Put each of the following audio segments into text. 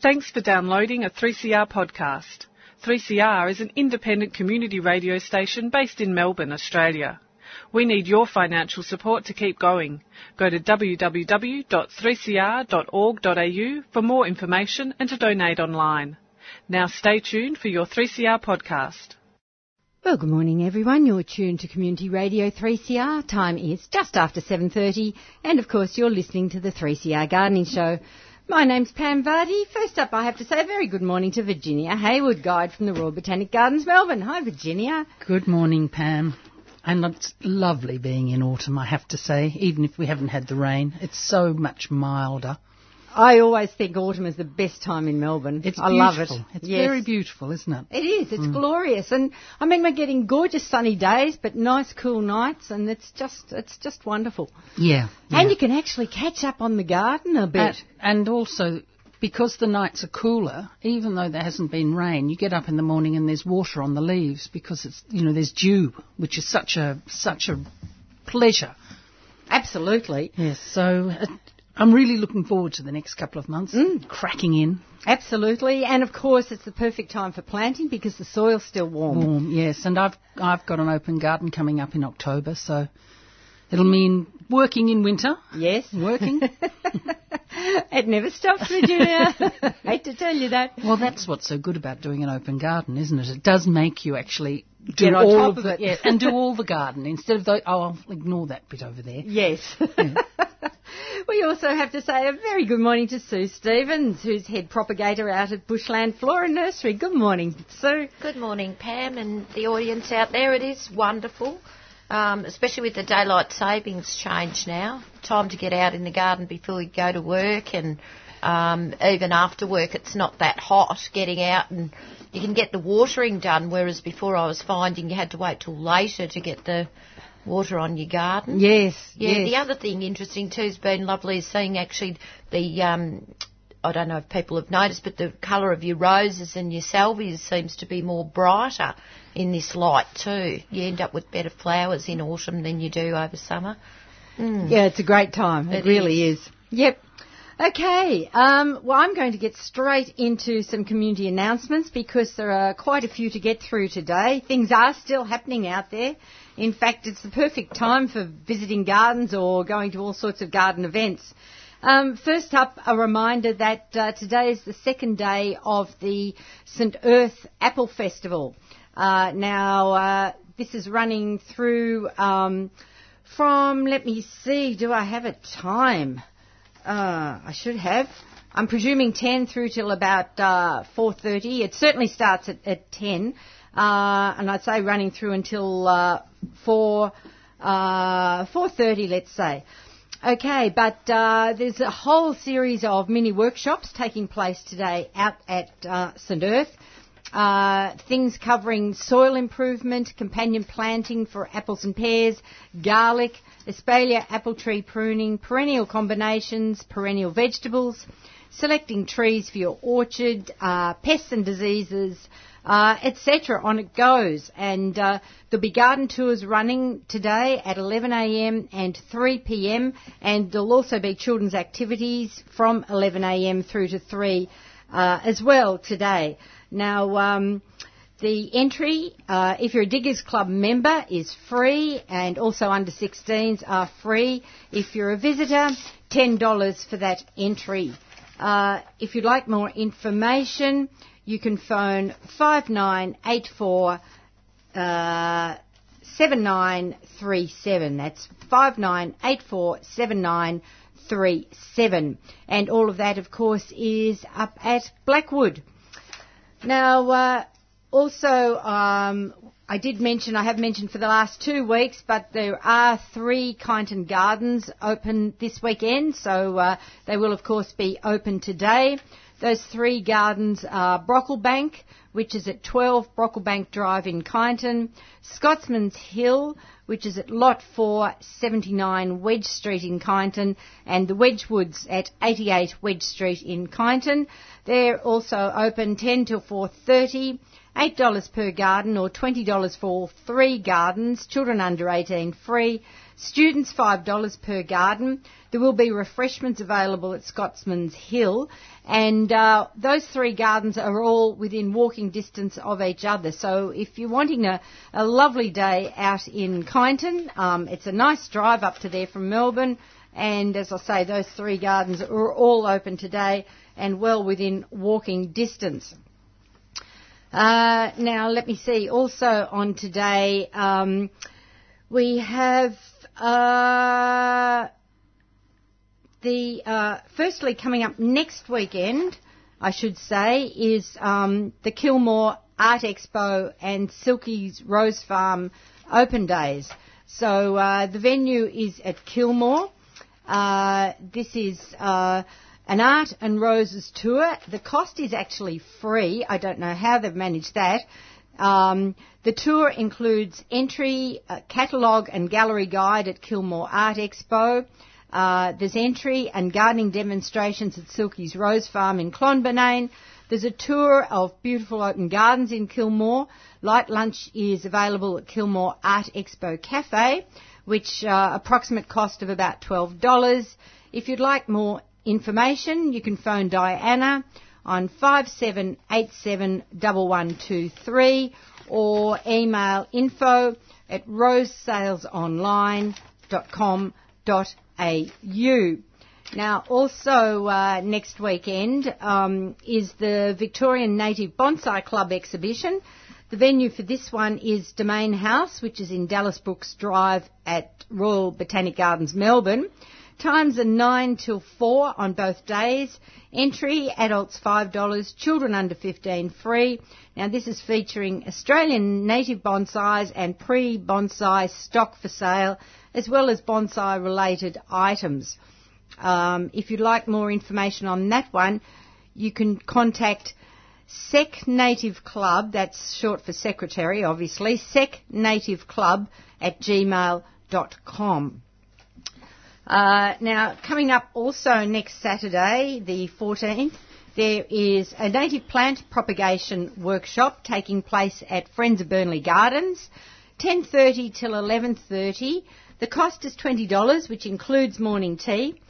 Thanks for downloading a 3CR podcast. 3CR is an independent community radio station based in Melbourne, Australia. We need your financial support to keep going. Go to www.3cr.org.au for more information and to donate online. Now stay tuned for your 3CR podcast. Well, good morning everyone. You're tuned to Community Radio 3CR. Time is just after 7.30 and of course you're listening to the 3CR Gardening Show. My name's Pam Vardy. First up, I have to say a very good morning to Virginia Hayward, guide from the Royal Botanic Gardens, Melbourne. Hi, Virginia. Good morning, Pam. And it's lovely being in autumn, I have to say, even if we haven't had the rain. It's so much milder. I always think autumn is the best time in Melbourne. It's I beautiful. love it. It's Yes. very beautiful, isn't it? It is. It's glorious, and I mean we're getting gorgeous sunny days, but nice cool nights, and it's just it's just wonderful. Yeah. And you can actually catch up on the garden a bit. And, and also, because the nights are cooler, even though there hasn't been rain, you get up in the morning and there's water on the leaves because it's you know there's dew, which is such a such a pleasure. Absolutely. Yes. So. Uh, I'm really looking forward to the next couple of months, mm. cracking in, Absolutely, and of course it's the perfect time for planting because the soil's still warm. warm. Yes, and I've I've got an open garden coming up in October, so it'll mean working in winter. Yes. Working. it never stops, Virginia. Hate to tell you that. Well, that's what's so good about doing an open garden, isn't it? It does make you actually do Get on all top of of the, it. yeah, and do all the garden instead of the, oh, I'll ignore that bit over there. Yes. we also have to say a very good morning to Sue Stevens, who's head propagator out at Bushland Flora Nursery. Good morning, Sue. Good morning, Pam, and the audience out there. It is wonderful, um, especially with the daylight savings change now. Time to get out in the garden before you go to work, and um, even after work, it's not that hot getting out, and you can get the watering done. Whereas before, I was finding you had to wait till later to get the water on your garden. Yes. Yeah, yes. the other thing interesting too has been lovely is seeing actually the um, I don't know if people have noticed, but the colour of your roses and your salvias seems to be more brighter in this light too. You end up with better flowers in autumn than you do over summer. Yeah, it's a great time. It, It really is. Yep. Okay, um, well, I'm going to get straight into some community announcements because there are quite a few to get through today. Things are still happening out there. In fact, it's the perfect time for visiting gardens or going to all sorts of garden events. Um, first up, a reminder that uh, today is the second day of the St Erth Apple Festival. Uh, now, uh, this is running through um, from, let me see, do I have a time? Uh, I should have. I'm presuming 10 through till about uh, 4.30. It certainly starts at, at 10. Uh, and I'd say running through until uh, 4, uh, 4.30, let's say. Okay, but uh, there's a whole series of mini workshops taking place today out at uh, St Erth. Uh, things covering soil improvement, companion planting for apples and pears, garlic, espalier apple tree pruning, perennial combinations, perennial vegetables, selecting trees for your orchard, uh, pests and diseases, uh, etc. On it goes. And uh, there'll be garden tours running today at 11am and 3pm, and there'll also be children's activities from 11am through to 3 uh, as well today. Now, um, the entry, uh, if you're a Diggers Club member, is free, and also under 16s are free. If you're a visitor, $10 for that entry. Uh, if you'd like more information, you can phone 5984 uh, 7937. That's 5984 7937. And all of that, of course, is up at Blackwood. Now, uh, also, um, I did mention, I have mentioned for the last two weeks, but there are three Kyneton Gardens open this weekend, so uh, they will, of course, be open today. Those three gardens are Brocklebank, which is at 12 Brocklebank Drive in Kyneton, Scotsman's Hill, which is at Lot 479 Wedge Street in Kyneton, and the Wedgewoods at 88 Wedge Street in Kyneton. They're also open 10 till 4.30, $8 per garden or $20 for three gardens, children under 18 free. Students $5 per garden. There will be refreshments available at Scotsman's Hill and uh, those three gardens are all within walking distance of each other. So if you're wanting a, a lovely day out in Kyneton, um, it's a nice drive up to there from Melbourne and as I say, those three gardens are all open today and well within walking distance. Uh, now, let me see. Also on today, um, we have uh, the uh, firstly coming up next weekend. I should say is um, the Kilmore Art Expo and Silky's Rose Farm Open Days. So uh, the venue is at Kilmore. Uh, this is uh, an art and roses tour. The cost is actually free. I don't know how they've managed that. Um, the tour includes entry, uh, catalogue and gallery guide at Kilmore Art Expo. Uh, there's entry and gardening demonstrations at Silky's Rose Farm in Clonbinane. There's a tour of beautiful open gardens in Kilmore. Light lunch is available at Kilmore Art Expo Cafe which uh, approximate cost of about $12. If you'd like more information, you can phone Diana on 57871123 or email info at rosesalesonline.com.au. Now, also uh, next weekend um, is the Victorian Native Bonsai Club exhibition. The venue for this one is Domain House, which is in Dallas Brooks Drive at Royal Botanic Gardens, Melbourne. Times are 9 till 4 on both days. Entry, adults $5, children under 15 free. Now this is featuring Australian native bonsais and pre-bonsai stock for sale, as well as bonsai related items. Um, if you'd like more information on that one, you can contact Sec Native Club, that's short for secretary, obviously, Sec Native Club at gmail.com. Uh, now, coming up also next Saturday, the 14th, there is a native plant propagation workshop taking place at Friends of Burnley Gardens, 10.30 till 11.30. The cost is $20, which includes morning tea.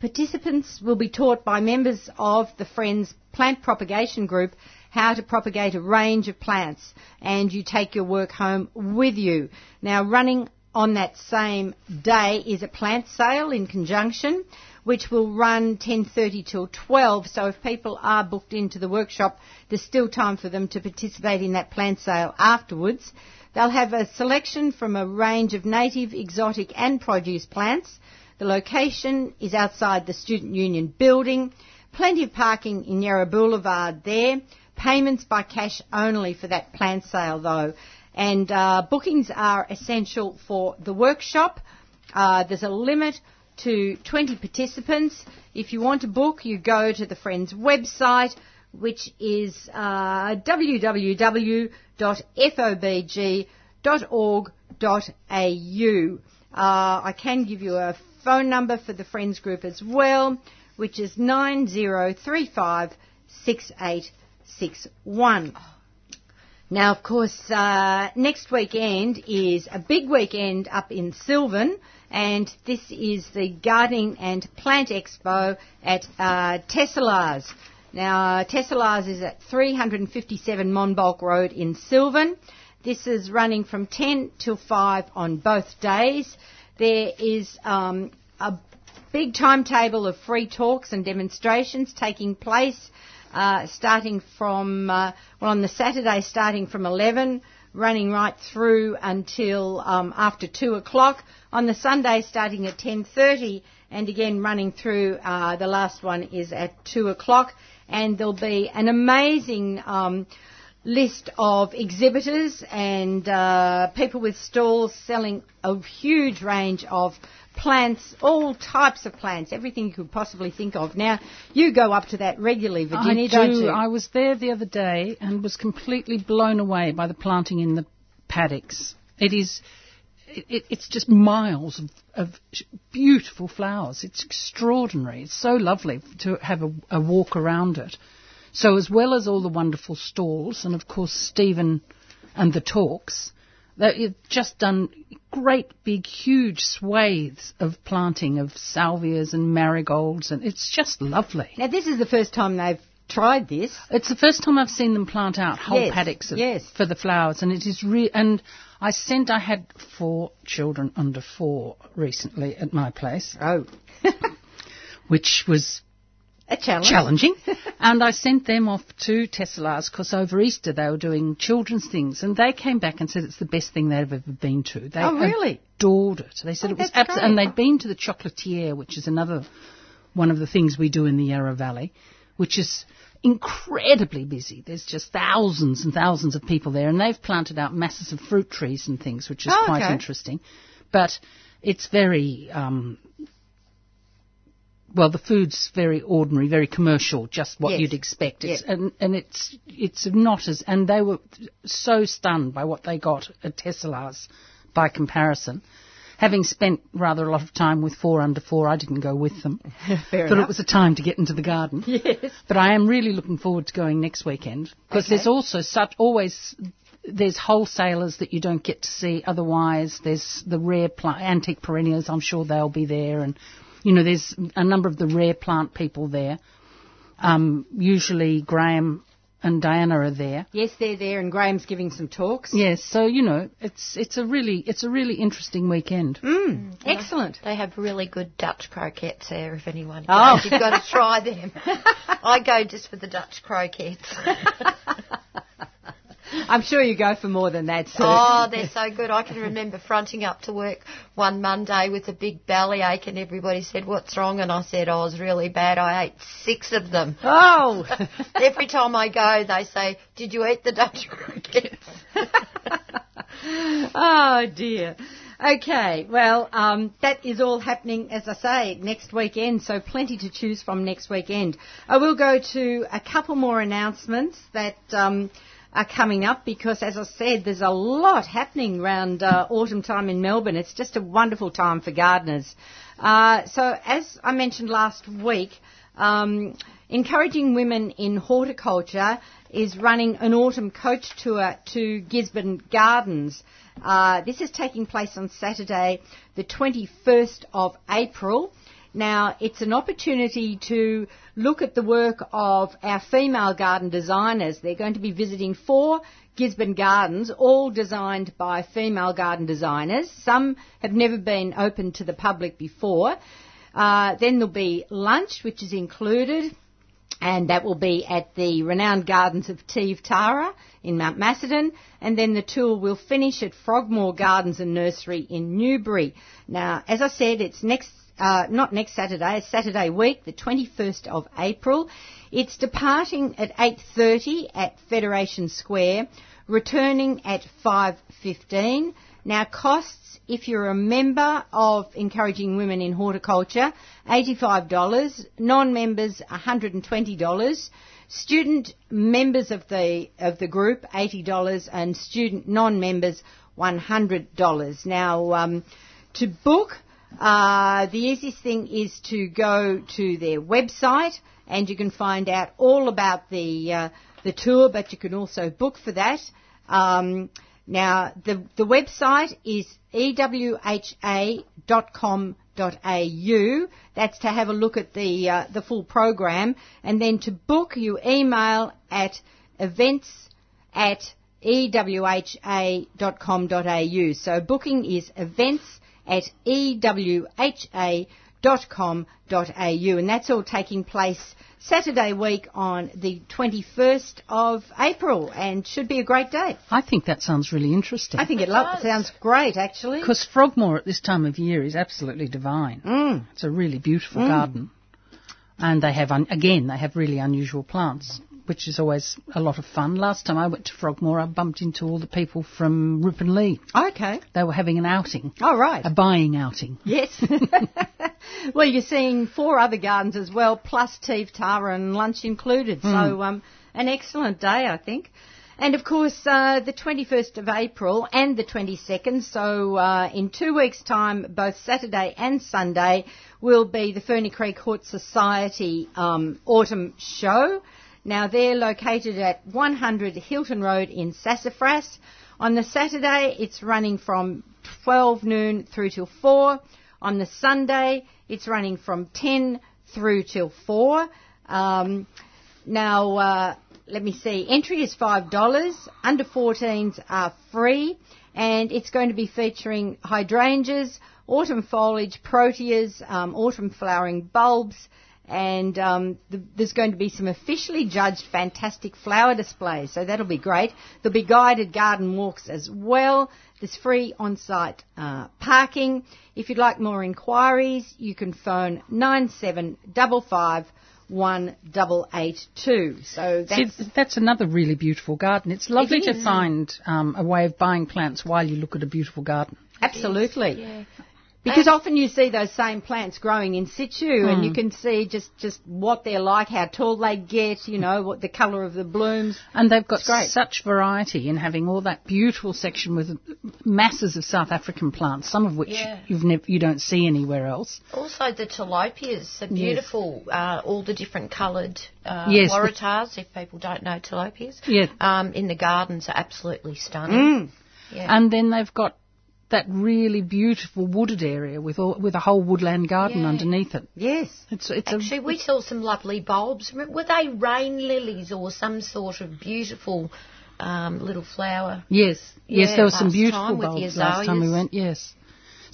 Participants will be taught by members of the Friends Plant Propagation Group how to propagate a range of plants and you take your work home with you. Now running on that same day is a plant sale in conjunction which will run 10.30 till 12 so if people are booked into the workshop there's still time for them to participate in that plant sale afterwards. They'll have a selection from a range of native, exotic and produce plants the location is outside the Student Union building. Plenty of parking in Yarra Boulevard there. Payments by cash only for that plant sale though. And uh, bookings are essential for the workshop. Uh, there's a limit to 20 participants. If you want to book, you go to the Friends website, which is uh, www.fobg.org.au. Uh, I can give you a phone number for the Friends group as well, which is 90356861. Now, of course, uh, next weekend is a big weekend up in Silvan, and this is the Gardening and Plant Expo at uh, Tesselaars. Now, Tesselaars is at 357 Monbulk Road in Silvan. This is running from 10 till 5 on both days. There is um, a big timetable of free talks and demonstrations taking place uh, starting from, uh, well, on the Saturday starting from 11, running right through until um, after 2 o'clock. On the Sunday starting at 10.30 and again running through, uh, the last one is at 2 o'clock. And there'll be an amazing um, list of exhibitors and uh, people with stalls selling a huge range of plants, all types of plants, everything you could possibly think of. Now, you go up to that regularly, Virginia, I don't you? I was there the other day and was completely blown away by the planting in the paddocks. It is. It, it's just miles of, of beautiful flowers. It's extraordinary. It's so lovely to have a, a walk around it. So as well as all the wonderful stalls, and of course Stephen and the talks, They've just done great big huge swathes of planting of salvias and marigolds and it's just lovely. Now, this is the first time they've tried this. It's the first time I've seen them plant out whole Yes, paddocks of, yes. for the flowers, and it is re- and I sent. I had four children under four recently at my place, Oh, which was a challenge. challenging, and I sent them off to Tesselaars because over Easter they were doing children's things, and they came back and said it's the best thing they've ever been to. They Oh, really? adored it. They said Oh, it was absolutely, and they'd been to the Chocolaterie, which is another one of the things we do in the Yarra Valley, which is incredibly busy. There's just thousands and thousands of people there, and they've planted out masses of fruit trees and things, which is Oh, quite okay. interesting. But it's very, um, well, the food's very ordinary, very commercial, just what Yes. you'd expect. It's, Yes. and, and it's it's not as, and they were so stunned by what they got at Tesselaars by comparison. Having spent rather a lot of time with four under four, I didn't go with them. Fair Thought enough. it was a time to get into the garden. Yes. But I am really looking forward to going next weekend because Okay. there's also such always there's wholesalers that you don't get to see otherwise. There's the rare plant, antique perennials. I'm sure they'll be there, and you know there's a number of the rare plant people there. Um, usually Graham and Diana are there. Yes, they're there, and Graham's giving some talks. Yes, so you know it's it's a really it's a really interesting weekend. Mm, excellent. They have really good Dutch croquettes there. If anyone, Oh. goes. you've got to try them. I go just for the Dutch croquettes. I'm sure you go for more than that, Sue. oh, they're so good. I can remember fronting up to work one Monday with a big belly ache, and everybody said, "What's wrong?" And I said, "Oh, it was really bad. I ate six of them." Oh. Every time I go, they say, "Did you eat the Dutch croquettes?" oh dear. Okay, well, um, that is all happening, as I say, next weekend, so plenty to choose from next weekend. I will go to a couple more announcements that um, are coming up because, as I said, there's a lot happening around uh, autumn time in Melbourne. It's just a wonderful time for gardeners. Uh, so, as I mentioned last week, um, Encouraging Women in Horticulture is running an autumn coach tour to Gisborne Gardens. Uh, this is taking place on Saturday, the 21st of April. Now, it's an opportunity to look at the work of our female garden designers. They're going to be visiting four Gisborne gardens, all designed by female garden designers. Some have never been open to the public before. Uh, then there'll be lunch, which is included, and that will be at the renowned gardens of Tieve Tara in Mount Macedon, and then the tour will finish at Frogmore Gardens and Nursery in Newbury. Now, as I said, it's next, uh, not next Saturday, it's Saturday week, the 21st of April. It's departing at 8.30 at Federation Square, returning at 5.15. Now, costs, if you're a member of Encouraging Women in Horticulture, $85. Non-members, $120. Student members of the, of the group, $80. And student non-members, $100. Now, um, to book, uh, the easiest thing is to go to their website and you can find out all about the, uh, the tour, but you can also book for that. Um, now, the, the website is ewha.com.au. That's to have a look at the, uh, the full program. And then to book, you email at events at ewha.com.au. So booking is events at E ewha.com.au. And that's all taking place Saturday week on the 21st of April and should be a great day. I think that sounds really interesting. I think it lo- sounds great, actually. Because Frogmore at this time of year is absolutely divine. Mm. It's a really beautiful garden. And they have, un- again, they have really unusual plants, which is always a lot of fun. Last time I went to Frogmore, I bumped into all the people from Rippon Lea. Okay. They were having an outing, All right. a buying outing. Yes. well, you're seeing four other gardens as well, plus Tieve Tara and lunch included. So, um, an excellent day, I think. And of course, uh, the 21st of April and the 22nd, so uh, in two weeks' time, both Saturday and Sunday, will be the Ferny Creek Hort Society um, autumn show. Now they're located at 100 Hilton Road in Sassafras. On the Saturday, it's running from 12 noon through till 4. On the Sunday, it's running from 10 through till 4. Um, now, uh, let me see. Entry is $5. Under 14s are free. And it's going to be featuring hydrangeas, autumn foliage, proteas, um, autumn flowering bulbs, and um, th- there's going to be some officially judged fantastic flower displays, so that'll be great. There'll be guided garden walks as well. There's free on-site uh, parking. If you'd like more inquiries, you can phone 9755 1882. So that's, See, that's another really beautiful garden. It's lovely It to find um, a way of buying plants while you look at a beautiful garden. absolutely. Yeah. Because often you see those same plants growing in situ, and Hmm. you can see just just what they're like, how tall they get, you know, what the colour of the blooms. And they've got great. such variety in having all that beautiful section with masses of South African plants, some of which Yeah. you've nev- you don't see anywhere else. Also, the telopeas are beautiful. Uh, all the different coloured uh, Yes, the- waratahs, if people don't know telopeas, Yeah. um, in the gardens are absolutely stunning. Yeah. And then they've got that really beautiful wooded area with all, with a whole woodland garden Yeah. underneath it. Yes. It's it's Actually, we saw some lovely bulbs. Remember- Were they rain lilies or some sort of beautiful um, little flower? a yes yes there were some beautiful time bulbs last time we went. Yes.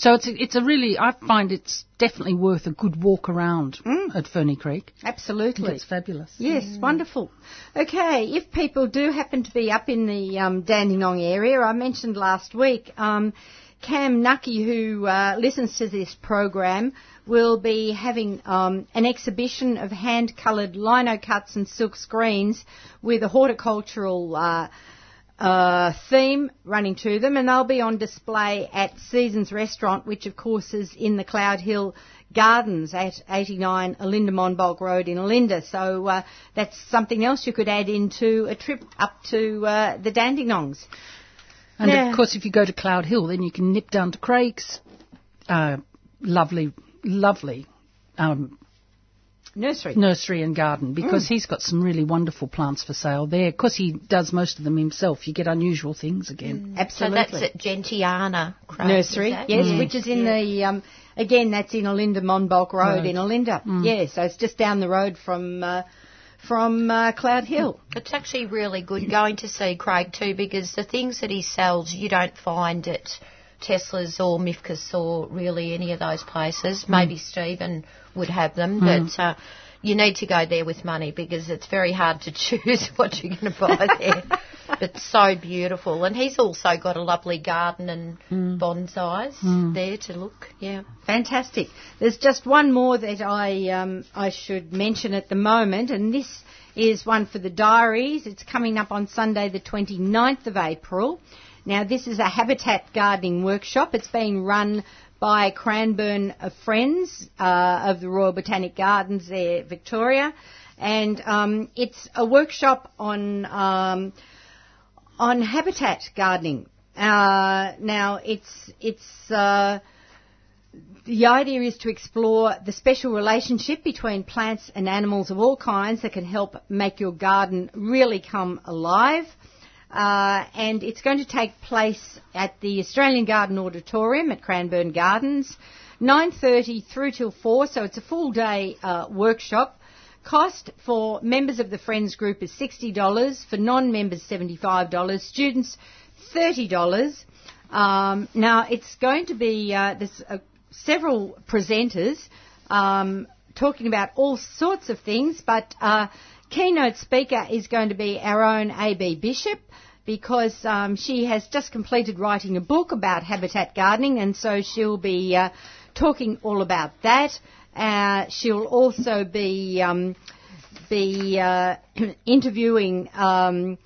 So it's a, it's a really I find it's definitely worth a good walk around at Ferny Creek. I think Absolutely. it's fabulous. Yes, wonderful. Okay, if people do happen to be up in the um, Dandenong area, I mentioned last week, um, Cam Nucky, who uh, listens to this program, will be having um, an exhibition of hand-coloured lino cuts and silk screens with a horticultural uh, uh, theme running to them, and they'll be on display at Seasons Restaurant, which of course is in the Cloud Hill Gardens at 89 Olinda Monbulk Road in Olinda. So uh, that's something else you could add into a trip up to uh, the Dandenongs. And Yeah. of course, if you go to Cloud Hill, then you can nip down to Craig's uh, lovely, lovely um, Nursery. nursery and garden because Mm. he's got some really wonderful plants for sale there. Because he does most of them himself, you get unusual things again. So Absolutely. So that's at Gentiana Craig, Nursery, yes, Yeah. which is in the um, again that's in Olinda Monbulk Road, Road. in Olinda. Yeah, so it's just down the road from uh, from uh, Cloud Hill. It's actually really good going to see Craig too because the things that he sells you don't find at Tesselaar's or Mifkas or really any of those places. Maybe Stephen would have them, but uh, you need to go there with money because it's very hard to choose what you're going to buy there. but so beautiful, and he's also got a lovely garden and bonsais there to look. Yeah. Fantastic. There's just one more that I um, I should mention at the moment, and this is one for the diaries. It's coming up on Sunday, the 29th of April. Now, this is a habitat gardening workshop. It's being run by Cranbourne Friends uh, of the Royal Botanic Gardens there, Victoria, and um, it's a workshop on. Um, on habitat gardening. Uh, now, it's it's uh, the idea is to explore the special relationship between plants and animals of all kinds that can help make your garden really come alive. Uh, and it's going to take place at the Australian Garden Auditorium at Cranbourne Gardens, 9:30 through till 4. So it's a full day uh, workshop. Cost for members of the Friends group is $60, for non-members $75, students $30. Um, now it's going to be uh, there's uh, several presenters um, talking about all sorts of things, but uh, keynote speaker is going to be our own AB Bishop because um, she has just completed writing a book about habitat gardening, and so she'll be uh, talking all about that. Uh, she'll also be um, be uh, interviewing um,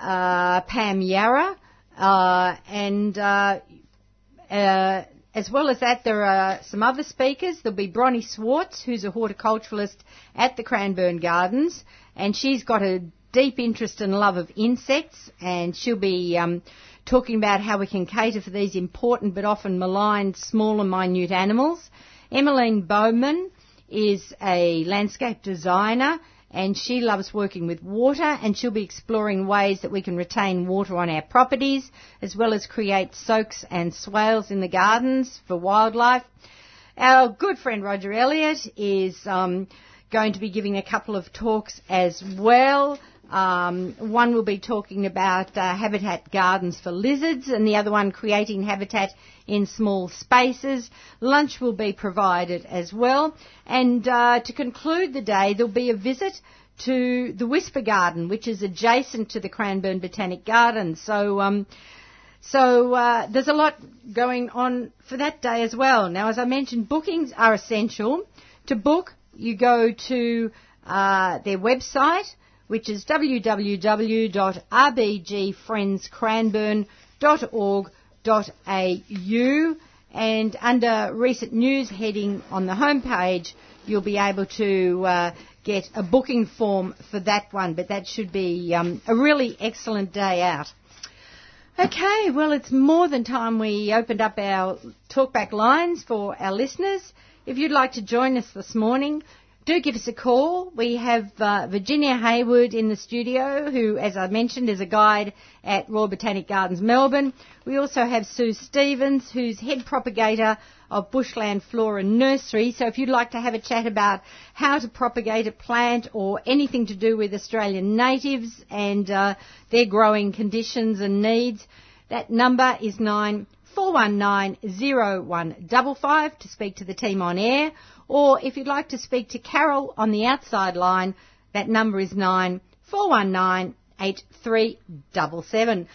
uh, Pam Yarra, uh, and uh, as well as that, there are some other speakers. There'll be Bronnie Swartz, who's a horticulturalist at the Cranbourne Gardens, and she's got a deep interest and love of insects, and she'll be um, talking about how we can cater for these important but often maligned small and minute animals. Emmeline Bowman is a landscape designer and she loves working with water and she'll be exploring ways that we can retain water on our properties as well as create soaks and swales in the gardens for wildlife. Our good friend Roger Elliott is um, going to be giving a couple of talks as well. Um, one will be talking about uh, habitat gardens for lizards, and the other one creating habitat in small spaces. Lunch will be provided as well. And uh, to conclude the day, there'll be a visit to the Whisper Garden, which is adjacent to the Cranbourne Botanic Garden. So, um, so uh, there's a lot going on for that day as well. Now, as I mentioned, bookings are essential. To book, you go to uh, their website which is www.rbgfriendscranbourne.org.au. And under recent news heading on the homepage, you'll be able to uh, get a booking form for that one. But that should be um, a really excellent day out. Okay, well, it's more than time we opened up our talkback lines for our listeners. If you'd like to join us this morning, do give us a call. We have uh, Virginia Hayward in the studio, who, as I mentioned, is a guide at Royal Botanic Gardens, Melbourne. We also have Sue Stevens, who's head propagator of Bushland Flora Nursery. So if you'd like to have a chat about how to propagate a plant or anything to do with Australian natives and uh, their growing conditions and needs, that number is nine four one nine zero one double five to speak to the team on air or if you'd like to speak to Carol on the outside line, that number is 9419 8377.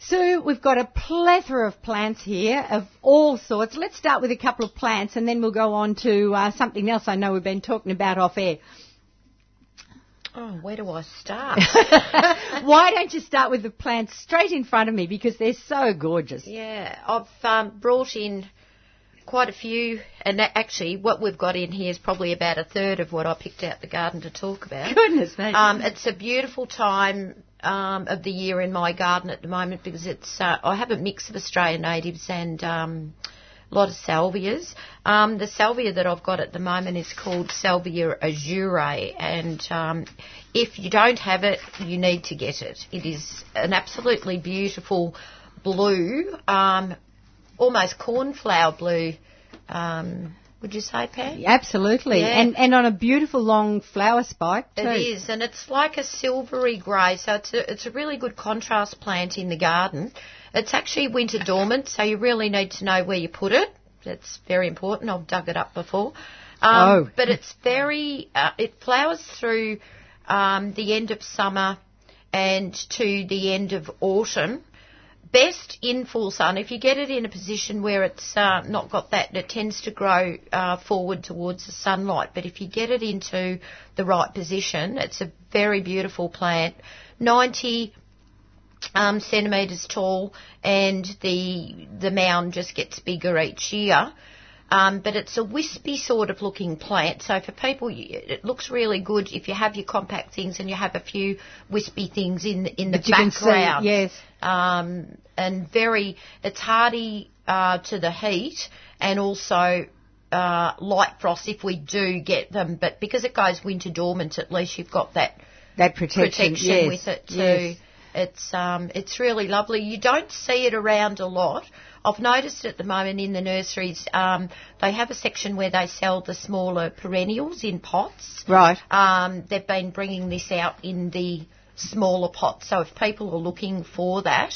Sue, we've got a plethora of plants here of all sorts. Let's start with a couple of plants and then we'll go on to uh, something else I know we've been talking about off air. Oh, where do I start? Why don't you start with the plants straight in front of me because they're so gorgeous? Yeah, I've um, brought in quite a few, and actually, what we've got in here is probably about a third of what I picked out the garden to talk about. Goodness me! Um, it's a beautiful time um, of the year in my garden at the moment because it's uh, I have a mix of Australian natives and um, a lot of salvias. Um, the salvia that I've got at the moment is called Salvia azure, and um, if you don't have it, you need to get it. It is an absolutely beautiful blue, um, almost cornflower blue. Um, would you say, Pam? Absolutely, Yeah. and and on a beautiful long flower spike too. It is, and it's like a silvery grey, so it's a, it's a really good contrast plant in the garden. It's actually winter dormant, so you really need to know where you put it. That's very important. I've dug it up before. Um, Oh. But it's very, uh, it flowers through um, the end of summer and to the end of autumn. Best in full sun. If you get it in a position where it's uh, not got that, it tends to grow uh, forward towards the sunlight. But if you get it into the right position, it's a very beautiful plant. 90 um, centimetres tall, and the the mound just gets bigger each year. Um, but it's a wispy sort of looking plant, so for people, it looks really good if you have your compact things and you have a few wispy things in the, in the can see, background. yes. Um, and very, it's hardy uh, to the heat and also uh, light frost if we do get them. But because it goes winter dormant, at least you've got that that protection, protection yes, with it too. yes. It's um, it's really lovely. You don't see it around a lot. I've noticed at the moment in the nurseries, um, they have a section where they sell the smaller perennials in pots. Right. Um, they've been bringing this out in the smaller pots. So if people are looking for that,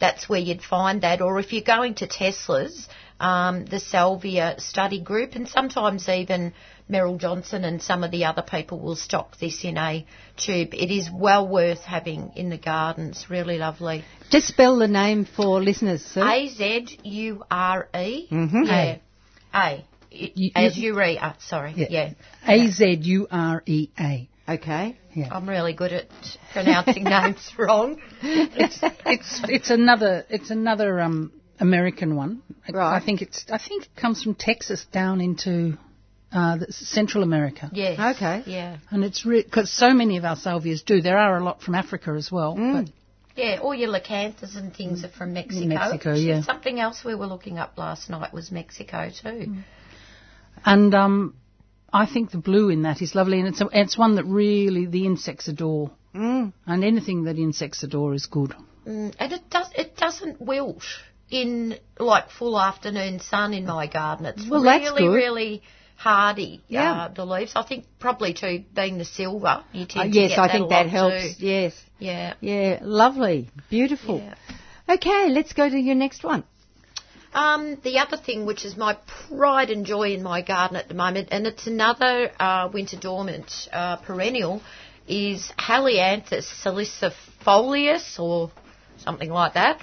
that's where you'd find that. Or if you're going to Tesselaar's, um, the Salvia study group, and sometimes even Merrill Johnson and some of the other people will stock this in a tube. It is well worth having in the gardens. Really lovely. Just spell the name for listeners, Sue. A Z U R E. Mhm. Yeah. A. You- As you- you read. Uh, sorry. Yeah. A Z U R E A. Okay. Yeah. I'm really good at pronouncing names wrong. It's it's it's another it's another um American one. Right. I think it's I think it comes from Texas down into uh, Central America. Yes. Okay. Yeah. And it's because so many of our salvias do. There are a lot from Africa as well. Mm. But Yeah, all your lecanthus and things are from Mexico. Mexico, Actually, yeah. Something else we were looking up last night was Mexico too. And um, I think the blue in that is lovely, and it's a, it's one that really the insects adore. Mm. And anything that insects adore is good. Mm, and it does it doesn't wilt in like full afternoon sun in my garden. It's Well, that's really good. really hardy. Yeah. Uh, the leaves. I think probably too being the silver. You tend Uh, to yes, get I that think a that helps. Too. Yes. Yeah. Yeah, lovely. Beautiful. Yeah. Okay, let's go to your next one. Um, the other thing, which is my pride and joy in my garden at the moment, and it's another uh, winter dormant uh, perennial, is Helianthus salicifolius or something like that.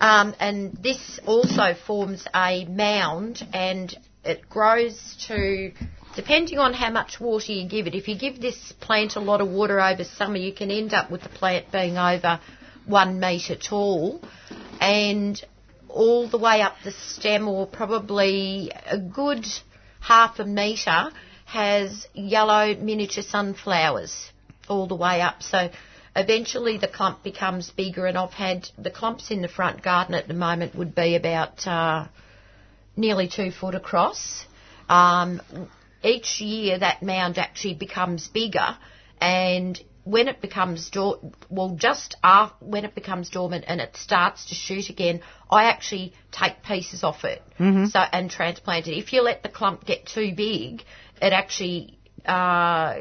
Um, and this also forms a mound and it grows to, depending on how much water you give it, if you give this plant a lot of water over summer, you can end up with the plant being over one metre tall. And all the way up the stem, or probably a good half a metre, has yellow miniature sunflowers all the way up. So eventually the clump becomes bigger, and I've had the clumps in the front garden at the moment would be about uh, nearly two foot across. Um, each year that mound actually becomes bigger, and when it becomes dor- well, just af- when it becomes dormant and it starts to shoot again, I actually take pieces off it so and transplant it. If you let the clump get too big, it actually uh,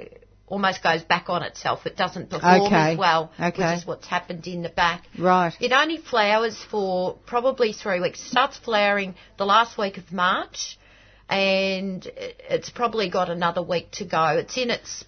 almost goes back on itself. It doesn't perform Okay. as well, Okay. which is what's happened in the back. Right. It only flowers for probably three weeks. It starts flowering the last week of March, and it's probably got another week to go. It's in its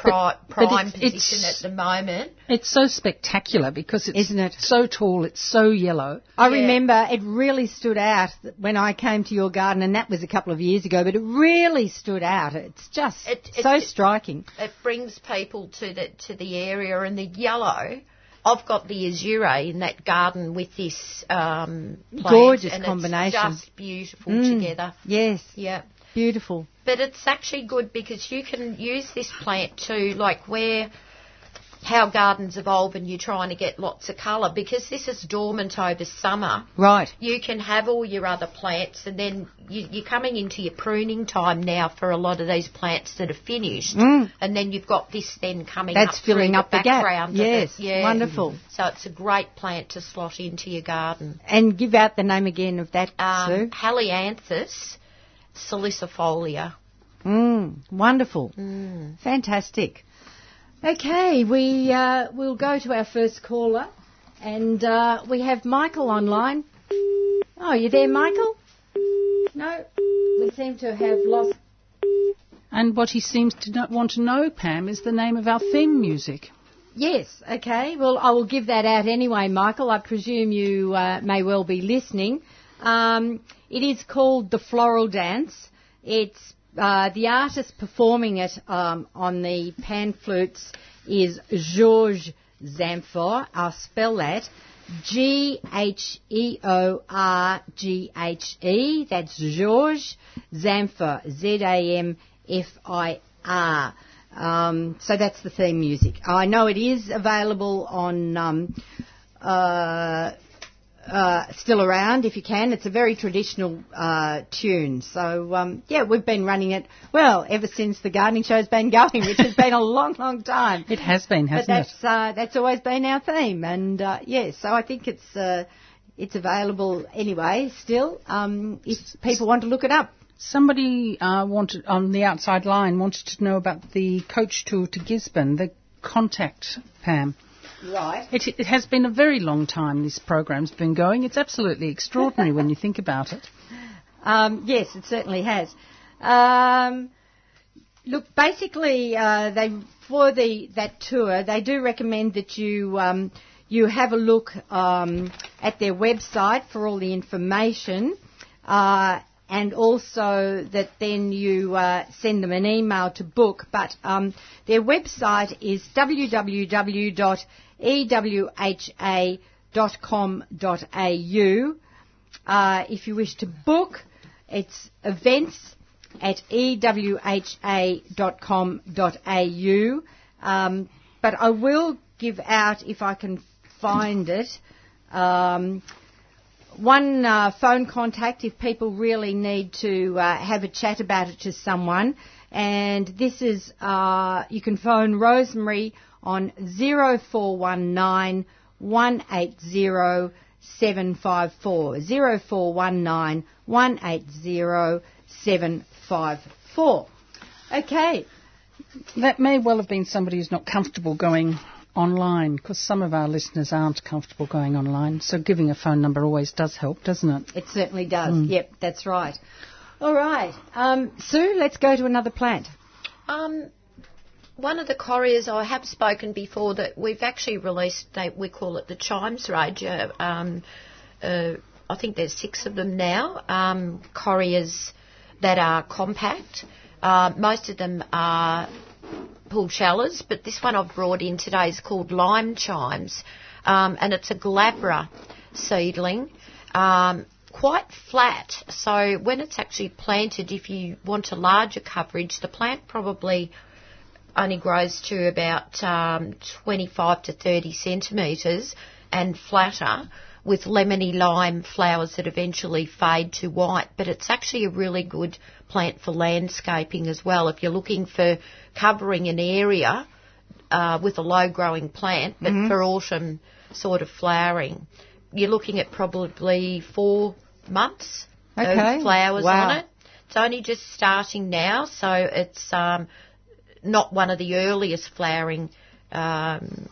pri- but prime it's- position it's- at the moment. It's so spectacular because it's Isn't it? so tall, it's so yellow. I Yeah. remember it really stood out when I came to your garden, and that was a couple of years ago, but it really stood out. It's just It- so it- striking. It brings people to the to the area, and the yellow. I've got the azure in that garden with this um, plant, Gorgeous and combination. It's just beautiful Mm. together. Yes, Yeah. Beautiful. But it's actually good because you can use this plant to like where how gardens evolve and you're trying to get lots of colour because this is dormant over summer. Right. You can have all your other plants and then you, you're coming into your pruning time now for a lot of these plants that are finished. Mm. And then you've got this then coming That's up filling up the gap. background of it. Yes, Yeah. wonderful. So it's a great plant to slot into your garden. And give out the name again of that, Um, Sue. Helianthus salicifolia. Mm, wonderful. Mm. Fantastic. Okay, we uh, we'll go to our first caller, and uh, we have Michael online. Oh, you there, Michael? No, we seem to have lost. And what he seems to not want to know, Pam, is the name of our theme music. Yes, okay. Well, I will give that out anyway, Michael. I presume you uh, may well be listening. Um, it is called the Floral Dance. It's uh, the artist performing it um, on the pan flutes is Gheorghe Zamfir. I'll spell that. G H E O R G H E. That's Gheorghe Zamfir. Z A M F I R. Um, so that's the theme music. I know it is available on um, uh, uh, still around if you can. It's a very traditional uh, tune. So um, yeah, we've been running it well ever since the gardening show's been going, which has been a long, long time. It has been, hasn't it? But that's uh, that's always been our theme, and uh, yeah, so I think it's uh, it's available anyway. Still, um, if people want to look it up. Somebody uh, wanted on the outside line wanted to know about the coach tour to Gisborne, the contact, Pam. Right. It, it has been a very long time this program's been going. It's absolutely extraordinary when you think about it. Um, yes, it certainly has. Um, look, basically, uh, they for the that tour, they do recommend that you um, you have a look um, at their website for all the information, uh, and also that then you uh, send them an email to book. But um, their website is www.ewha.com.au. Uh, if you wish to book, it's events at ewha.com.au. Um, but I will give out, if I can find it, um, one uh, phone contact if people really need to uh, have a chat about it to someone. And this is, uh, you can phone Rosemary on 0419 180 754. 0419 180 754. Okay. That may well have been somebody who's not comfortable going online because some of our listeners aren't comfortable going online. So giving a phone number always does help, doesn't it? It certainly does. Yep, that's right. All right. Um, Sue, let's go to another plant. Um, one of the correas I have spoken before that we've actually released, they, we call it the Chimes range. Uh, um, uh, I think there's six of them now. Um, correas that are compact. Uh, most of them are pulchellas, but this one I've brought in today is called Lime Chimes, um, and it's a glabra seedling. Um, quite flat, so when it's actually planted, if you want a larger coverage, the plant probably only grows to about um, 25 to 30 centimetres and flatter with lemony lime flowers that eventually fade to white. But it's actually a really good plant for landscaping as well. If you're looking for covering an area uh, with a low growing plant, but for autumn sort of flowering, you're looking at probably four months Okay. of flowers Wow. on it. It's only just starting now, so it's um, not one of the earliest flowering um,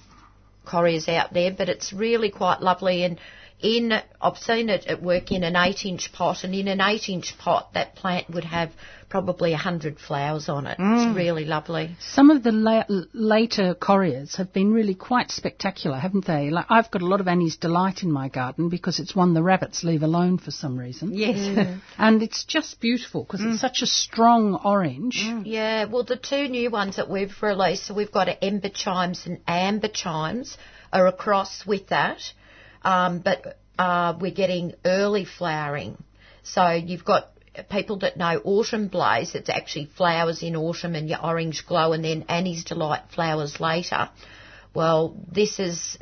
out there, but it's really quite lovely. And in, I've seen it at work in an eight inch pot, and in an eight inch pot, that plant would have probably a hundred flowers on it. It's mm. really lovely. Some of the la- later correas have been really quite spectacular, haven't they? Like I've got a lot of Annie's Delight in my garden because it's one the rabbits leave alone for some reason. Yes. And it's just beautiful because it's mm. such a strong orange. Mm. Yeah, well, the two new ones that we've released, so we've got Ember Chimes and Amber Chimes are across with that, um, but uh, we're getting early flowering. So you've got people that know autumn blaze, it's actually flowers in autumn and your orange glow, and then Annie's Delight flowers later. Well, this is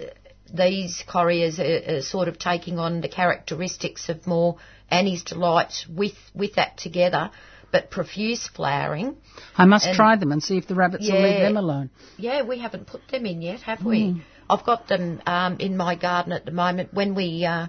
these correas are, are sort of taking on the characteristics of more Annie's Delight with with that together, but profuse flowering. I must And- try them and see if the rabbits will leave them alone. Yeah, we haven't put them in yet, have we? I've got them um, in my garden at the moment. When we uh,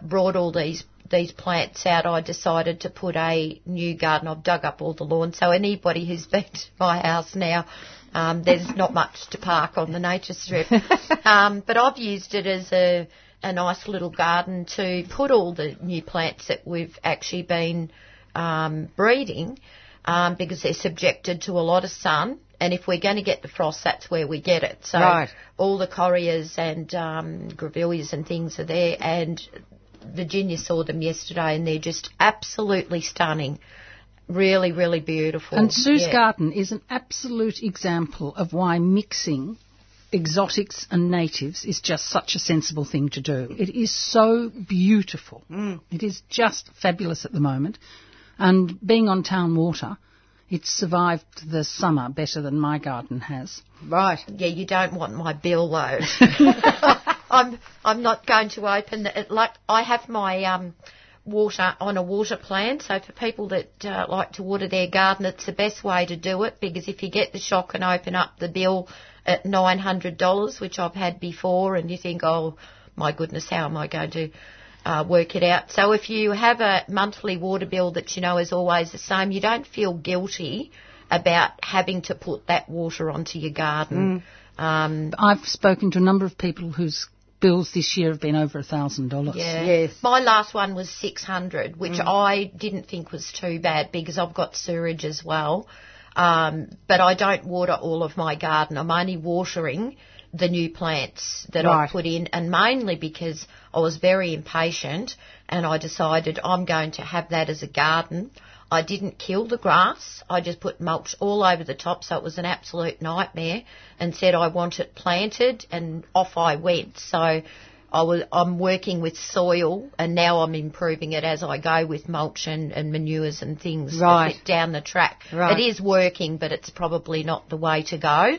brought all these these plants out, I decided to put a new garden. I've dug up all the lawn, so anybody who's been to my house now, um, there's not much to park on the nature strip. um, but I've used it as a a nice little garden to put all the new plants that we've actually been um, breeding um, because they're subjected to a lot of sun. And if we're going to get the frost, that's where we get it. So Right. all the correas and um, grevilleas and things are there. And Virginia saw them yesterday, and they're just absolutely stunning. Really, really beautiful. And Sue's Yeah. garden is an absolute example of why mixing exotics and natives is just such a sensible thing to do. It is so beautiful. It is just fabulous at the moment. And being on town water, it's survived the summer better than my garden has. Right. Yeah, you don't want my bill though. I'm I'm not going to open it. Like I have my um, water on a water plan. So for people that uh, like to water their garden, it's the best way to do it because if you get the shock and open up the bill at nine hundred dollars, which I've had before, and you think, oh my goodness, how am I going to uh, work it out. So if you have a monthly water bill that you know is always the same, you don't feel guilty about having to put that water onto your garden. Um, I've spoken to a number of people whose bills this year have been over a thousand dollars. yeah. Yes. My last one was 600, which I didn't think was too bad because I've got sewerage as well. Um, but I don't water all of my garden. I'm only watering the new plants that Right. I've put in, and mainly because I was very impatient and I decided I'm going to have that as a garden. I didn't kill the grass. I just put mulch all over the top, so it was an absolute nightmare. And said I want it planted, and off I went. So I was I'm working with soil, and now I'm improving it as I go with mulch and, and manures and things Right. down the track. Right. It is working, but it's probably not the way to go.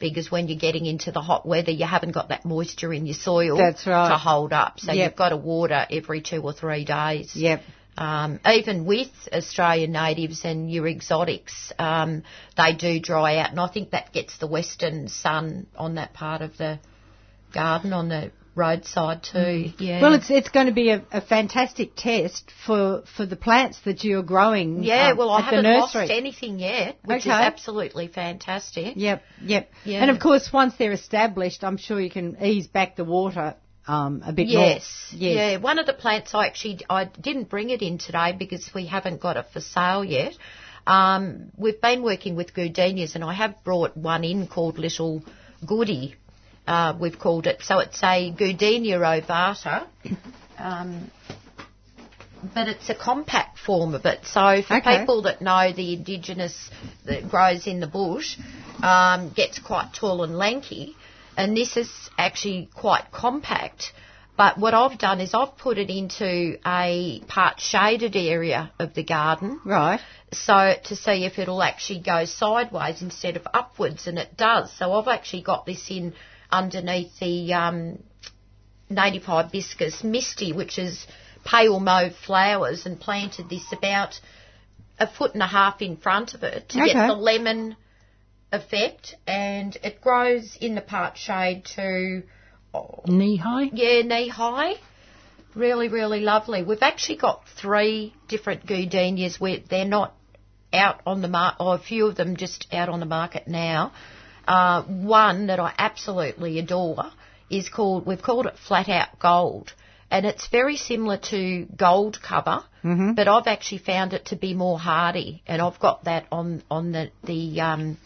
Because when you're getting into the hot weather, you haven't got that moisture in your soil That's right. to hold up. So Yep. you've got to water every two or three days. Yep. Um, even with Australian natives and your exotics, um, they do dry out, and I think that gets the western sun on that part of the garden on the roadside too. Yeah. Well, it's it's going to be a, a fantastic test for for the plants that you're growing. yeah. um, well, I at haven't lost anything yet, which Okay. is absolutely fantastic. Yep, yep. Yeah. And of course, once they're established, I'm sure you can ease back the water um, a bit Yes, more. Yes. yeah. One of the plants I actually I didn't bring it in today because we haven't got it for sale yet. Um, we've been working with goodenias, and I have brought one in called Little Goody. Uh, we've called it so it's a goodenia ovata. Um, but it's a compact form of it. So for Okay. people that know the indigenous that grows in the bush, um, gets quite tall and lanky, and this is actually quite compact. But what I've done is I've put it into a part shaded area of the garden, Right. so to see if it'll actually go sideways instead of upwards, and it does. So I've actually got this in underneath the um, native hibiscus misty, which is pale mauve flowers, and planted this about a foot and a half in front of it to Okay. get the lemon effect, and it grows in the part shade to oh, Knee high. yeah, knee high. Really, really lovely. We've actually got three different goodenias where they're not out on the market, or a few of them just out on the market now. Uh, one that I absolutely adore is called, we've called it Flat Out Gold. And it's very similar to gold cover, but I've actually found it to be more hardy. And I've got that on, on the, the, um,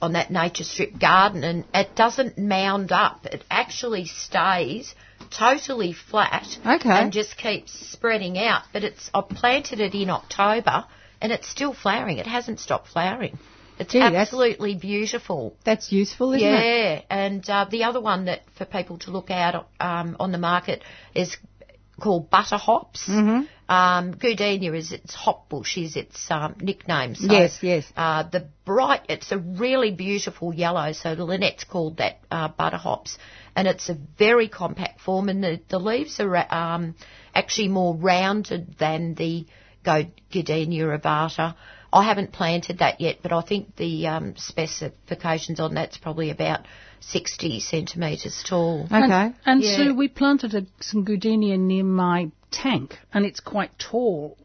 on that nature strip garden and it doesn't mound up. It actually stays totally flat Okay. and just keeps spreading out. But it's I planted it in October and it's still flowering. It hasn't stopped flowering. It's Gee, that's- absolutely beautiful. That's useful, isn't yeah, it? Yeah, and uh, the other one that for people to look out um, on the market is called butter hops. Mm-hmm. Um, is its hop bush is its um, nickname. So, Yes, yes. Uh, the bright, it's a really beautiful yellow. So Lynette's called that uh, butter hops, and it's a very compact form, and the, the leaves are um, actually more rounded than the Goodenia ovata. I haven't planted that yet, but I think the um, specifications on that's probably about 60 centimetres tall. Okay. And, and Yeah. Sue, we planted a, some goodenia near my tank, and it's quite tall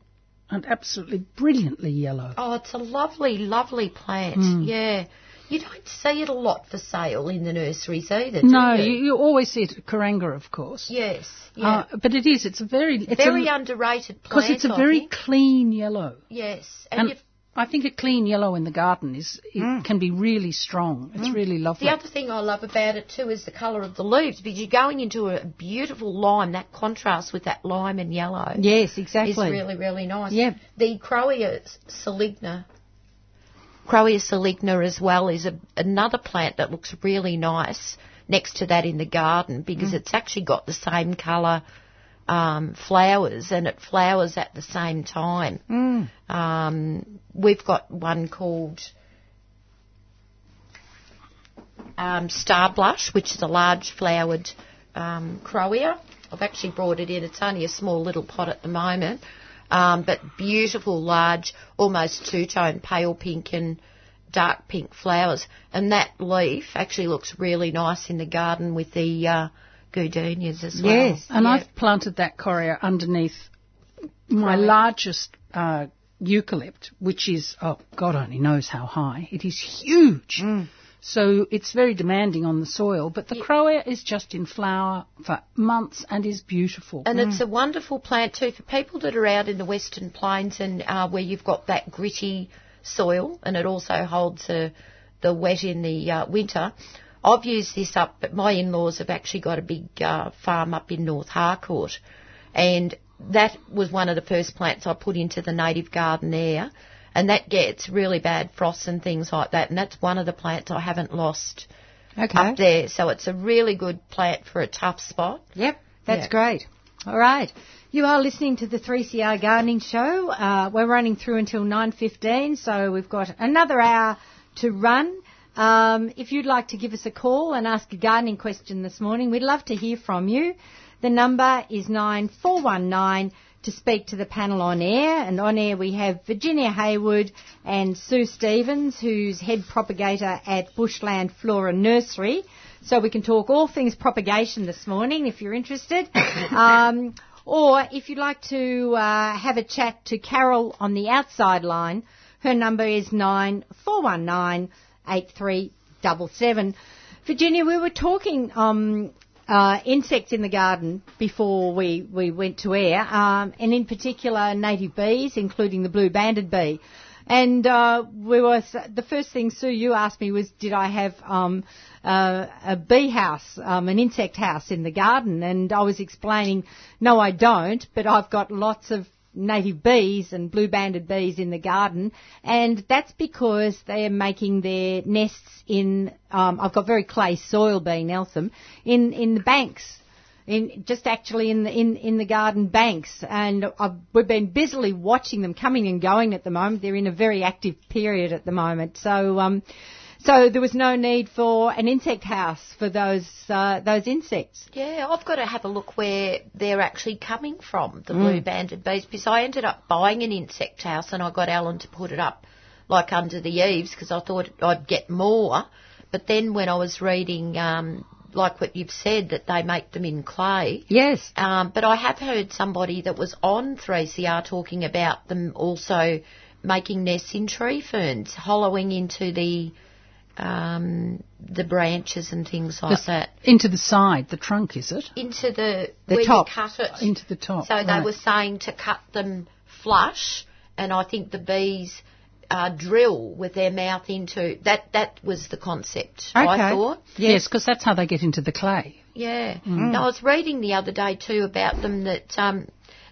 and absolutely brilliantly yellow. Oh, it's a lovely, lovely plant. Hmm. Yeah. You don't see it a lot for sale in the nurseries either, do no, you? you, you always see it at Kuranga, of course. Yes. Yeah. Uh, but it is. It's a very. It's very a, underrated plant because it's a I very think. clean yellow. Yes. And, And you've, I think a clean yellow in the garden is it mm. can be really strong. It's mm. really lovely. the other thing I love about it too is the colour of the leaves because you're going into a beautiful lime. That contrast with that lime and yellow Yes, exactly. is exactly. really, really nice. Yep. The Crowea saligna. Crowea saligna as well is a, another plant that looks really nice next to that in the garden because mm. it's actually got the same colour um, flowers and it flowers at the same time. Um, we've got one called um, Star Blush, which is a large flowered um, Crowea. I've actually brought it in. It's only a small little pot at the moment, um, but beautiful, large, almost two-tone pale pink and dark pink flowers. And that leaf actually looks really nice in the garden with the uh, goodenias as well. Yes. And Yeah. I've planted that crowea underneath my Right. largest uh, eucalypt, which is, oh, God only knows how high. It is huge. So it's very demanding on the soil. But the crowea is just in flower for months and is beautiful. And it's a wonderful plant too for people that are out in the Western Plains and uh, where you've got that gritty soil, and it also holds the the wet in the uh, winter. I've used this up, but my in-laws have actually got a big uh, farm up in North Harcourt, and that was one of the first plants I put into the native garden there, and that gets really bad frosts and things like that, and that's one of the plants I haven't lost Okay. up there. So it's a really good plant for a tough spot. Yep, that's Yeah. great. All right. You are listening to the 3CR Gardening Show. Uh, we're running through until 9.15, so we've got another hour to run. Um, if you'd like to give us a call and ask a gardening question this morning, we'd love to hear from you. The number is 9419 to speak to the panel on air. And on air we have Virginia Haywood and Sue Stevens, who's head propagator at Bushland Flora Nursery. So we can talk all things propagation this morning if you're interested. um, or if you'd like to uh, have a chat to Carol on the outside line, her number is 9419 8377. Virginia, we were talking um, uh, insects in the garden before we, we went to air, um, and in particular native bees, including the blue banded bee. And uh, we were the first thing Sue you asked me was, did I have um, uh, a bee house, um, an insect house in the garden? And I was explaining, no, I don't, but I've got lots of native bees and blue banded bees in the garden, and that's because they're making their nests in. Um, I've got very clay soil being Eltham in in the banks. In, just actually in the in, in the garden banks, and I've, we've been busily watching them coming and going at the moment. They're in a very active period at the moment, so um, so there was no need for an insect house for those uh, those insects. Yeah, I've got to have a look where they're actually coming from, the mm. blue banded bees, because I ended up buying an insect house and I got Alan to put it up like under the eaves because I thought I'd get more. But then when I was reading, um, like what you've said, that they make them in clay. Yes. Um, but I have heard somebody that was on 3CR talking about them also making nests in tree ferns, hollowing into the um, the branches and things like the, that. Into the side, the trunk, is it? Into the, the where top. you cut it. Into the top. So right. they were saying to cut them flush, and I think the bees uh, drill with their mouth into that. That was the concept. Okay. I thought. Yes, because that's how they get into the clay. Yeah. Mm. Now, I was reading the other day too about them that. Um,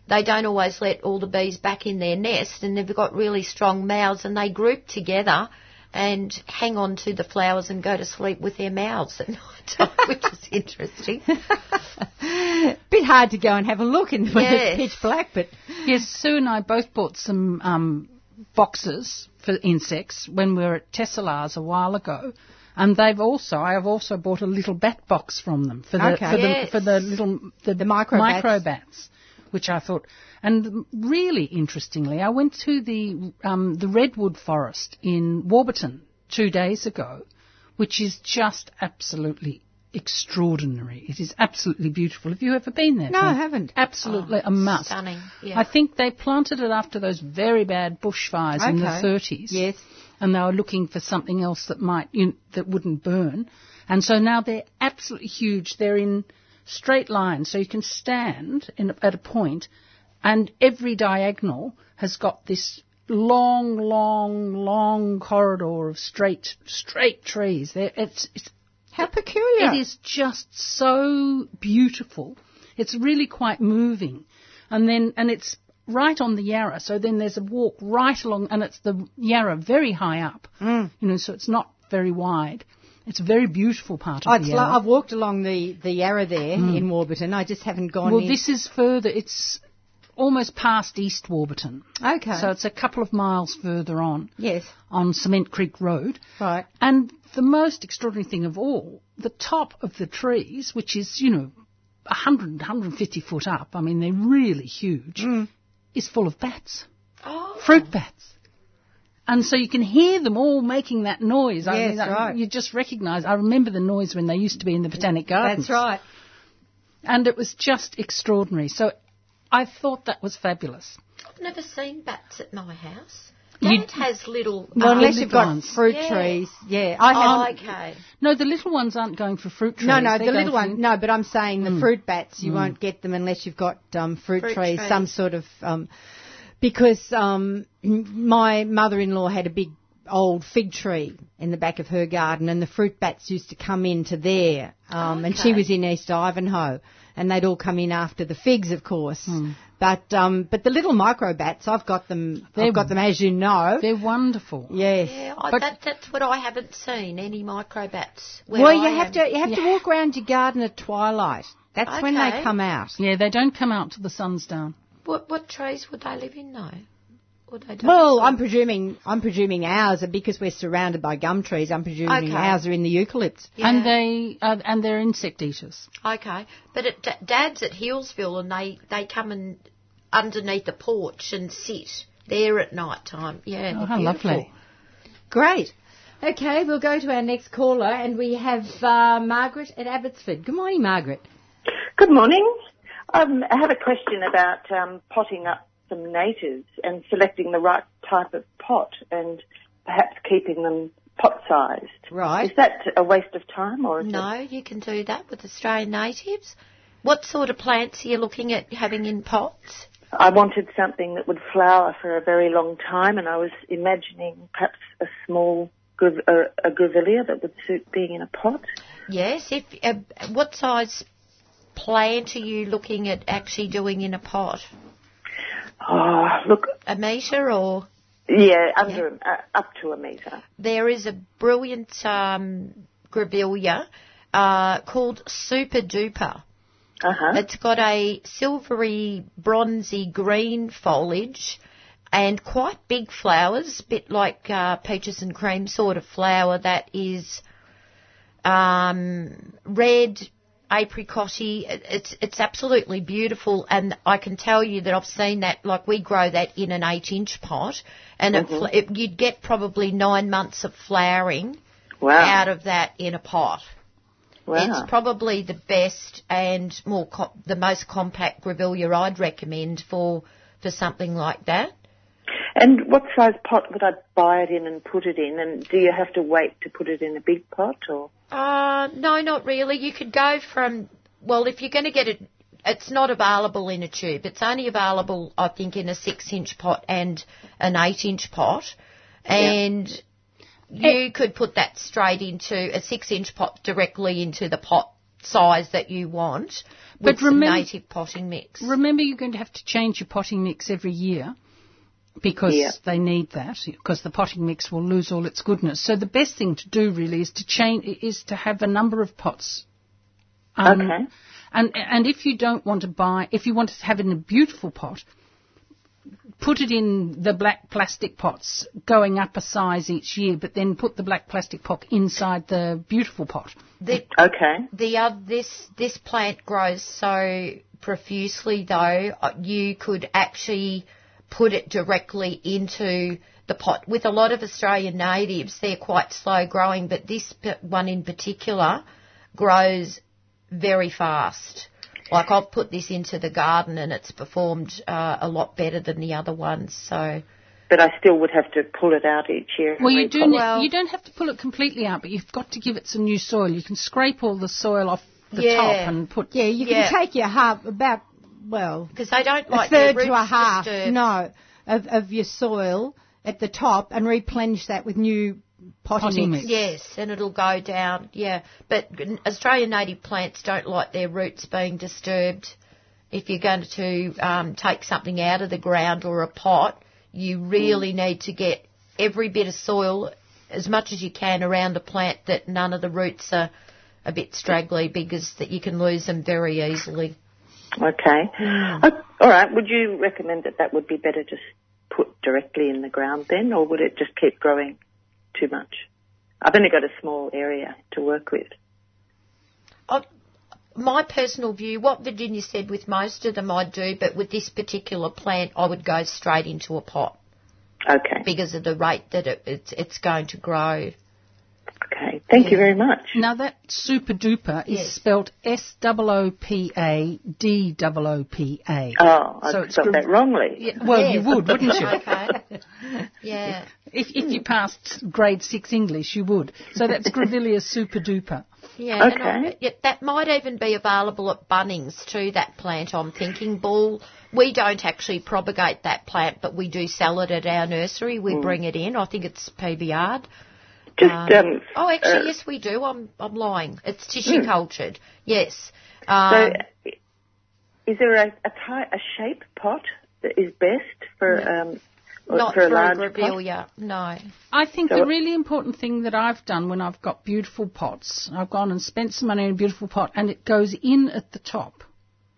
they don't always let all the bees back in their nest and they've got really strong mouths and they group together and hang on to the flowers and go to sleep with their mouths at night time, which is interesting. Bit hard to go and have a look in when yes. it's pitch black, but yes, Sue and I both bought some um, boxes for insects when we were at Tesselaar's a while ago. And they've also, I have also bought a little bat box from them for the okay. for, yes. the, for the little the, the micro bats which I thought, and really interestingly, I went to the um, the redwood forest in Warburton two days ago, which is just absolutely extraordinary. It is absolutely beautiful. Have you ever been there? No, I haven't. Absolutely oh, a must. Stunning. Yeah. I think they planted it after those very bad bushfires okay. in the 30s. Yes. And they were looking for something else that might you know, that wouldn't burn. And so now they're absolutely huge. They're in straight lines, so you can stand in, at a point, and every diagonal has got this long, long, long corridor of straight, straight trees. It's, it's how peculiar! It is just so beautiful. It's really quite moving, and then and it's right on the Yarra. So then there's a walk right along, and it's the Yarra very high up. Mm. You know, so it's not very wide. It's a very beautiful part oh, of the Yarra. I've walked along the, the Yarra there mm. in Warburton. I just haven't gone. In. Well, in. this is further. It's almost past East Warburton. Okay. So it's a couple of miles further on. Yes. On Cement Creek Road. Right. And the most extraordinary thing of all, the top of the trees, which is, you know, 100, 150 foot up, I mean, they're really huge, mm. is full of bats. Oh. Fruit bats. And so you can hear them all making that noise. Yes, I mean, right. You just recognise. I remember the noise when they used to be in the Botanic Gardens. That's right. And it was just extraordinary. So I thought that was fabulous. I've never seen bats at my house. You- Dad has little. Well, um, unless you've got ones. fruit Yeah. trees, yeah. I Oh, have. okay. No, the little ones aren't going for fruit trees. No, no, They're the little for- one. No, but I'm saying the fruit bats. You won't get them unless you've got um, fruit, Fruit trees, trees. some sort of. Um, because um, my mother-in-law had a big old fig tree in the back of her garden, and the fruit bats used to come into there. Um, And she was in East Ivanhoe, and they'd all come in after the figs, of course. Hmm. But um, but the little micro bats, I've got them. They're- I've got them, as you know. They're wonderful. Yes. Yeah, But- that, that's what I haven't seen. Any microbats. where Well, I you have am. to you have to walk around your garden at twilight. That's when they come out. Yeah, they don't come out till the sun's down. What, what trees would they live in though? Or they don't Well, I'm presuming I'm presuming ours are because we're surrounded by gum trees. I'm presuming Okay. ours are in the eucalypts. Yeah. And they uh, and they're insect eaters. Okay, but at, D- Dad's at Healesville, and they they come and underneath the porch and sit there at night time. Yeah, Oh, how beautiful. lovely. Great. Okay, we'll go to our next caller, and we have uh, Margaret at Abbotsford. Good morning, Margaret. Good morning. Um, I have a question about um, potting up some natives and selecting the right type of pot and perhaps keeping them pot-sized. Right. Is that a waste of time or No, you can do that with Australian natives. What sort of plants are you looking at having in pots? I wanted something that would flower for a very long time and I was imagining perhaps a small uh, a grevillea that would suit being in a pot. Yes. If uh, what size plant are you looking at actually doing in a pot? Oh, look, A metre or? yeah, under Uh, up to a metre. There is a brilliant um, grevillea uh, called Soopa Doopa. Uh-huh. It's got a silvery, bronzy green foliage and quite big flowers, bit like uh, peaches and cream sort of flower that is um, red, apricotty. It's it's absolutely beautiful, and I can tell you that I've seen that. Like we grow that in an eight-inch pot, and it, mm-hmm. it, you'd get probably nine months of flowering Wow. out of that in a pot. wow. It's probably the best and more co- the most compact grevillea I'd recommend for for something like that. And what size pot would I buy it in and put it in? And do you have to wait to put it in a big pot or? Uh, no, not really. You could go from well, if you're going to get it, it's not available in a tube. It's only available, I think, in a six-inch pot and an eight-inch pot, and you could put that straight into a six-inch pot directly into the pot size that you want with remember- native potting mix. Remember, you're going to have to change your potting mix every year because Yeah. they need that because the potting mix will lose all its goodness. So the best thing to do really is to change is to have a number of pots. Um, Okay. And and if you don't want to buy, if you want to have it in a beautiful pot, put it in the black plastic pots, going up a size each year. But then put the black plastic pot inside the beautiful pot. The, Okay. the uh, this this plant grows so profusely though uh, you could actually put it directly into the pot with a lot of Australian natives they're quite slow growing but this one in particular grows very fast like I've put this into the garden and it's performed uh, a lot better than the other ones so But I still would have to pull it out each year. Well, you do. Well, you don't have to pull it completely out, but you've got to give it some new soil. You can scrape all the soil off the Yeah. top and put. Yeah, you Yeah. can take your half, about, well, because they don't a like their third to a half, disturbed. no, of, of your soil at the top and replenish that with new potting, Potting mix. mix. Yes, and it'll go down. Yeah, but Australian native plants don't like their roots being disturbed. If you're going to um, take something out of the ground or a pot, you really need to get every bit of soil as much as you can around the plant that none of the roots are a bit straggly because that you can lose them very easily. Okay. Uh, all right. Would you recommend that that would be better just put directly in the ground then, or would it just keep growing too much? I've only got a small area to work with. I, my personal view, what Virginia said with most of them I'd do, but with this particular plant I would go straight into a pot. Okay. because of the rate that it, it's, it's going to grow. Okay. Thank you very much. Now that Soopa Doopa is Yes. spelt S O O P A D O O P A. Oh, I So it's spelled gr- that wrongly. Yeah, well, you would, wouldn't you? Okay. Yeah. If, if you passed grade six English, you would. So that's Grevillea Soopa Doopa. Yeah. and I- Okay. yeah, that might even be available at Bunnings too, that plant I'm thinking. Ball. We don't actually propagate that plant, but we do sell it at our nursery. We mm. bring it in. I think it's PBR. Just um. Oh, actually, uh, yes, we do. I'm, I'm lying. It's tissue cultured. Yes. Um, So, is there a a, type, a shape pot that is best for um not for a large a pot? No. I think So- the really important thing that I've done when I've got beautiful pots, I've gone and spent some money on a beautiful pot and it goes in at the top.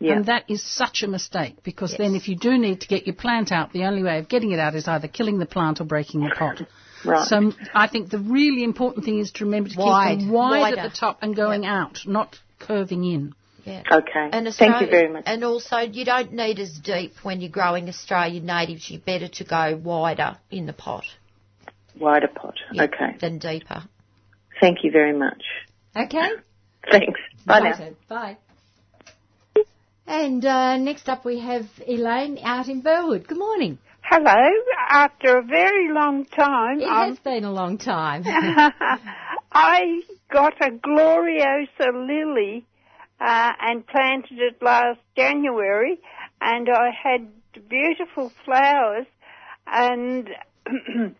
Yeah. And that is such a mistake because then if you do need to get your plant out, the only way of getting it out is either killing the plant or breaking the pot. Right. So I think the really important thing is to remember to Wide. keep them wide Wider. at the top and going out, not curving in. Yeah. Okay. And Thank you very much. And also, you don't need as deep when you're growing Australian natives. You're better to go wider in the pot Wider pot. yeah, Okay. than deeper. Thank you very much. Okay. Thanks. Bye now. Righto. Bye. And uh, next up we have Elaine out in Burwood. Good morning. Hello. After a very long time, It I'm- has been a long time. I got a Gloriosa lily uh, and planted it last January, and I had beautiful flowers. And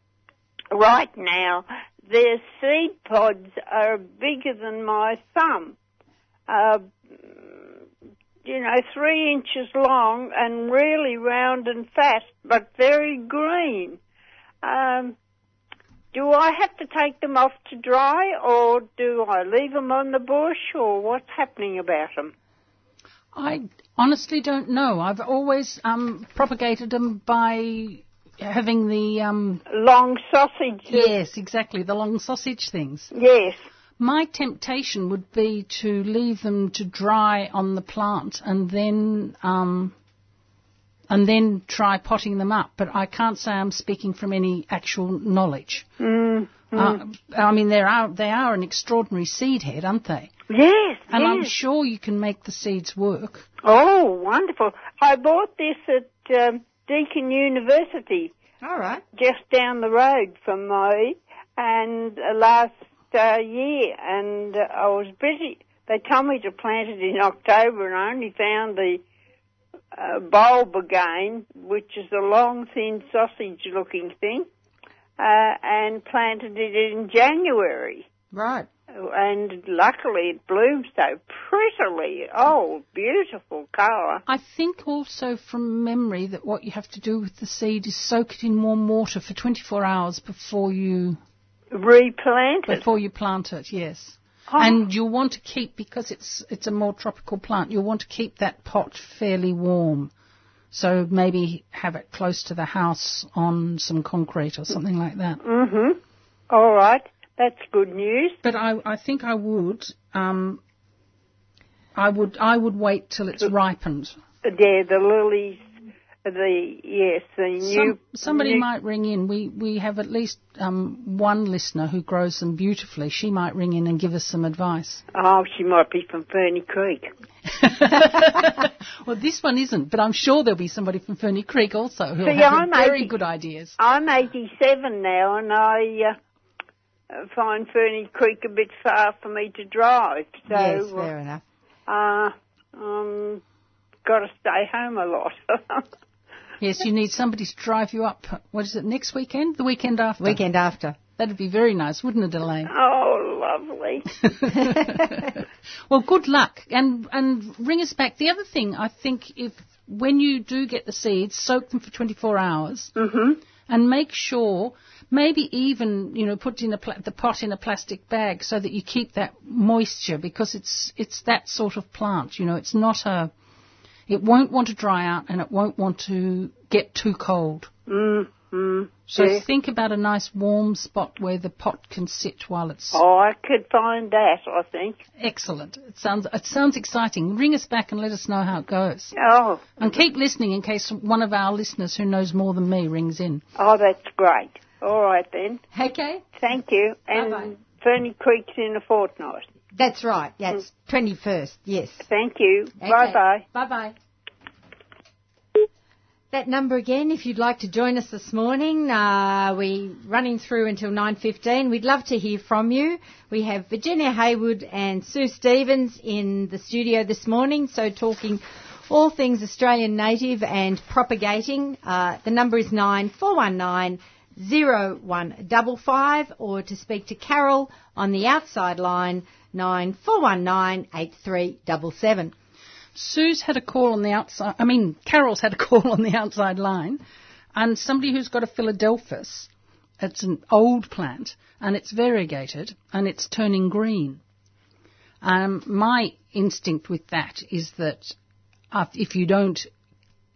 right now, their seed pods are bigger than my thumb. Uh, you know, three inches long and really round and fat, but very green. Um, do I have to take them off to dry, or do I leave them on the bush, or what's happening about them? I honestly don't know. I've always um, propagated them by having the um, Long sausage. yes, exactly the long sausage things. Yes. My temptation would be to leave them to dry on the plant and then um, and then try potting them up. But I can't say I'm speaking from any actual knowledge. Mm, Uh, I mean, they are they are an extraordinary seed head, aren't they? Yes. And I'm sure you can make the seeds work. Oh, wonderful. I bought this at um, Deakin University, All right. just down the road from me, and uh, last uh, year, and uh, I was busy. They told me to plant it in October, and I only found the uh, bulb again, which is a long, thin, sausage-looking thing, uh, and planted it in January. Right. And luckily, it blooms so prettily. Oh, beautiful colour. I think also from memory that what you have to do with the seed is soak it in warm water for 24 hours before you Replanted. before you plant it. Yes. Oh. And you'll want to keep because it's it's a more tropical plant. You'll want to keep that pot fairly warm. So maybe have it close to the house on some concrete or something like that. Mm-hmm. All right. That's good news. But I, I think I would um, I would I would wait till it's ripened. Yeah, the lilies, the, yes, the new. Some, somebody new- might ring in. We we have at least um, one listener who grows them beautifully. She might ring in and give us some advice. Oh, she might be from Ferny Creek. well, this one isn't, but I'm sure there'll be somebody from Ferny Creek also who'll See, have I'm very 80 good ideas. I'm 87 now, and I uh, find Ferny Creek a bit far for me to drive. So, yes, fair enough. uh, um, got to stay home a lot. Yes, you need somebody to drive you up. What is it? Next weekend? The weekend after? Weekend after. That'd be very nice, wouldn't it, Elaine? oh, lovely. well, good luck, and and ring us back. The other thing, I think, if when you do get the seeds, soak them for 24 hours, Mm-hmm. and make sure, maybe even you know, put in a pla- the pot in a plastic bag so that you keep that moisture because it's it's that sort of plant. You know, it's not a, it won't want to dry out and it won't want to get too cold. Mm-hmm. So Yeah. think about a nice warm spot where the pot can sit while it's Oh, I could find that, I think. excellent. It sounds it sounds exciting. Ring us back and let us know how it goes. Oh, And keep listening in case one of our listeners who knows more than me rings in. oh, that's great. All right then. Okay. Thank you. And Bye-bye. Ferny Creek's in a fortnight. That's right. Yes. 21st. Yes. Thank you. Okay. Bye bye. Bye bye. That number again, if you'd like to join us this morning, uh, we running through until 9.15. We'd love to hear from you. We have Virginia Haywood and Sue Stevens in the studio this morning, so talking all things Australian native and propagating. Uh, the number is 9419 0155 or to speak to Carol on the outside line 9419 8377. Sue's had a call on the outside. I mean, Carol's had a call on the outside line, and somebody who's got a Philadelphus. It's an old plant, and it's variegated, and it's turning green. Um, my instinct with that is that uh, if you don't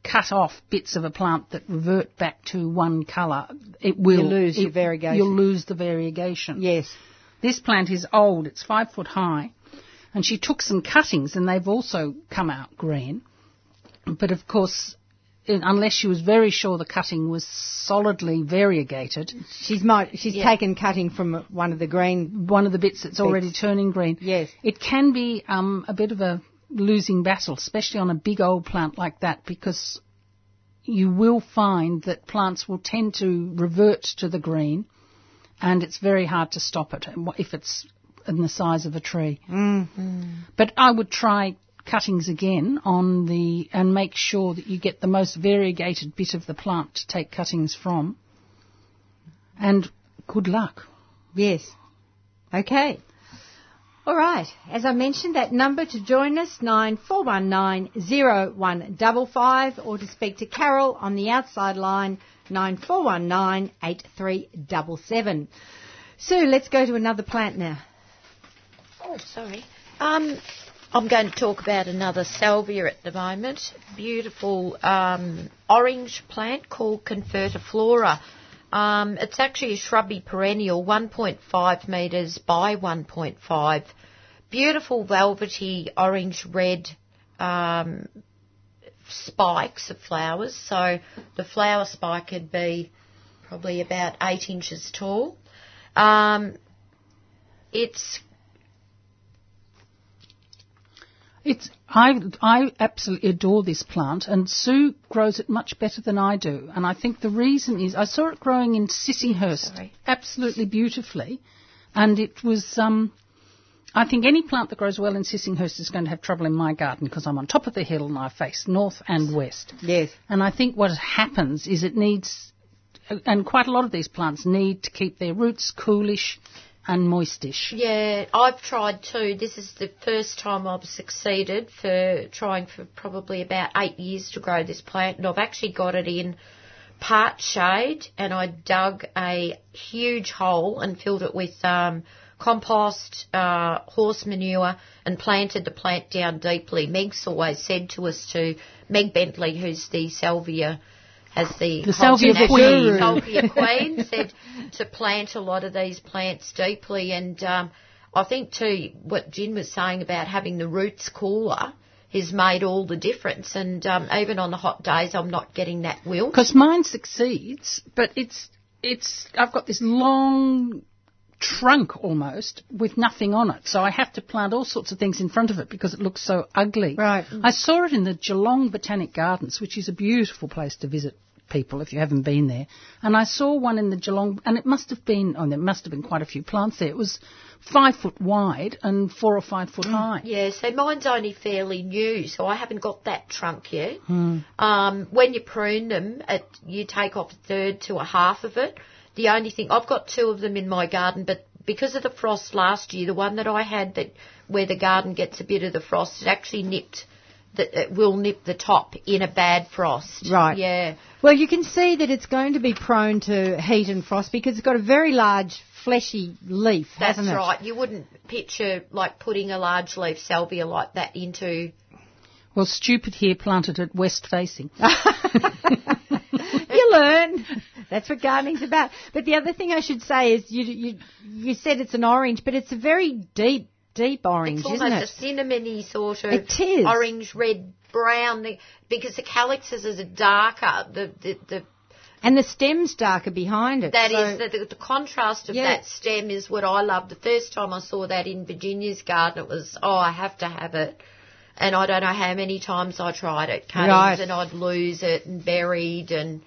cut off bits of a plant that revert back to one colour, it will You lose your it- variegation. You'll lose the variegation. Yes. This plant is old. It's five foot high, And she took some cuttings, and they've also come out green. But of course, unless she was very sure the cutting was solidly variegated, She's might she's Yeah. taken cutting from one of the green. one of the bits that's already turning green. Yes. It can be um, a bit of a losing battle, especially on a big old plant like that, because you will find that plants will tend to revert to the green, and it's very hard to stop it if it's in the size of a tree. Mm-hmm. But I would try cuttings again on the and make sure that you get the most variegated bit of the plant to take cuttings from. And good luck. Yes. Okay. All right. As I mentioned, that number to join us nine four one nine zero one double five, or to speak to Carol on the outside line nine four one nine eight three double seven. Sue, let's go to another plant now. Oh, sorry. Um, I'm going to talk about another salvia at the moment. Beautiful um, orange plant called confertiflora. Um, it's actually a shrubby perennial, 1.5 metres by 1.5. Beautiful velvety orange red um, spikes of flowers. So the flower spike would be probably about eight inches tall. Um, it's It's I I absolutely adore this plant, and Sue grows it much better than I do. And I think the reason is I saw it growing in Sissinghurst Sorry. absolutely beautifully, and it was. Um, I think any plant that grows well in Sissinghurst is going to have trouble in my garden because I'm on top of the hill and I face north and west. Yes. And I think what happens is it needs, and quite a lot of these plants need to keep their roots coolish and moistish. Yeah, I've tried too. This is the first time I've succeeded for trying for probably about eight years to grow this plant, and I've actually got it in part shade, and I dug a huge hole and filled it with um, compost, uh, horse manure, and planted the plant down deeply. Meg's always said to us to Meg Bentley, who's the salvia has the, The salvia queen. Salvia queen said to plant a lot of these plants deeply and um, I think too what Jin was saying about having the roots cooler has made all the difference and um, even on the hot days I'm not getting that wilt. Because mine succeeds, but it's it's I've got this long trunk almost with nothing on it, so I have to plant all sorts of things in front of it because it looks so ugly. Right. I saw it in the Geelong Botanic Gardens, which is a beautiful place to visit people if you haven't been there. And I saw one in the Geelong, and it must have been, oh, there must have been quite a few plants there. It was five foot wide and four or five foot high. Yeah, so mine's only fairly new, so I haven't got that trunk yet. Um, when you prune them, it, you take off a third to a half of it. The only thing I've got two of them in my garden, but because of the frost last year, the one that I had that where the garden gets a bit of the frost, it actually nipped. That it will nip the top in a bad frost. Right. Yeah. Well, you can see that it's going to be prone to heat and frost because it's got a very large fleshy leaf, That's hasn't it? right. You wouldn't picture like putting a large leaf salvia like that into Well, stupid here planted it west facing. you learn. That's what gardening's about. But the other thing I should say is you you you said it's an orange, but it's a very deep deep orange, It's isn't almost it? a cinnamony sort of It is. orange, red, brown. Because the calyxes are darker. The the, the And the stem's darker behind it. that so- is the, the, the contrast of Yeah. that stem is what I love. The first time I saw that in Virginia's garden, it was oh I have to have it. And I don't know how many times I tried it, cuttings, Right. and I'd lose it and buried and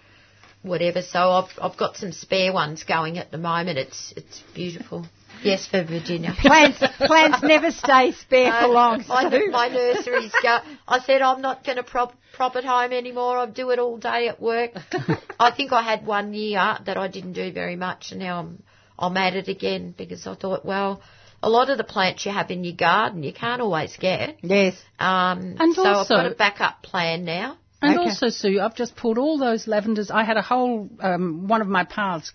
whatever. So I've I've got some spare ones going at the moment. It's it's beautiful. Yes, for Virginia. plants plants never stay spare for No, long. my, Sue. my nursery's go. I said I'm not going to prop prop at home anymore. I do it all day at work. I think I had one year that I didn't do very much, and now I'm I'm at it again because I thought, well, a lot of the plants you have in your garden you can't always get. yes. Um, And so also- I've got a backup plan now. And Okay. also, Sue, I've just pulled all those lavenders. I had a whole um, one of my paths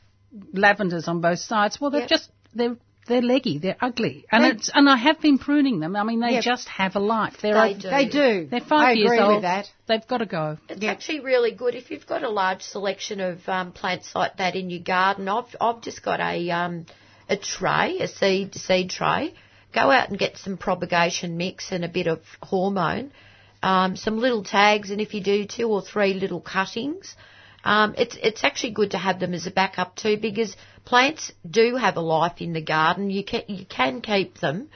lavenders on both sides. Well, they're Yep. just they're they're leggy, they're ugly, and They- it's and I have been pruning them. I mean, they Yep. just have a life. They're They o- do. They do. They're five I years old. with that. They've got to go. It's Yeah. actually really good if you've got a large selection of um, plants like that in your garden. I've I've just got a um, a tray, a seed seed tray, go out and get some propagation mix and a bit of hormone, um, some little tags, and if you do two or three little cuttings, um, it's it's actually good to have them as a backup too because plants do have a life in the garden. You can you can keep them,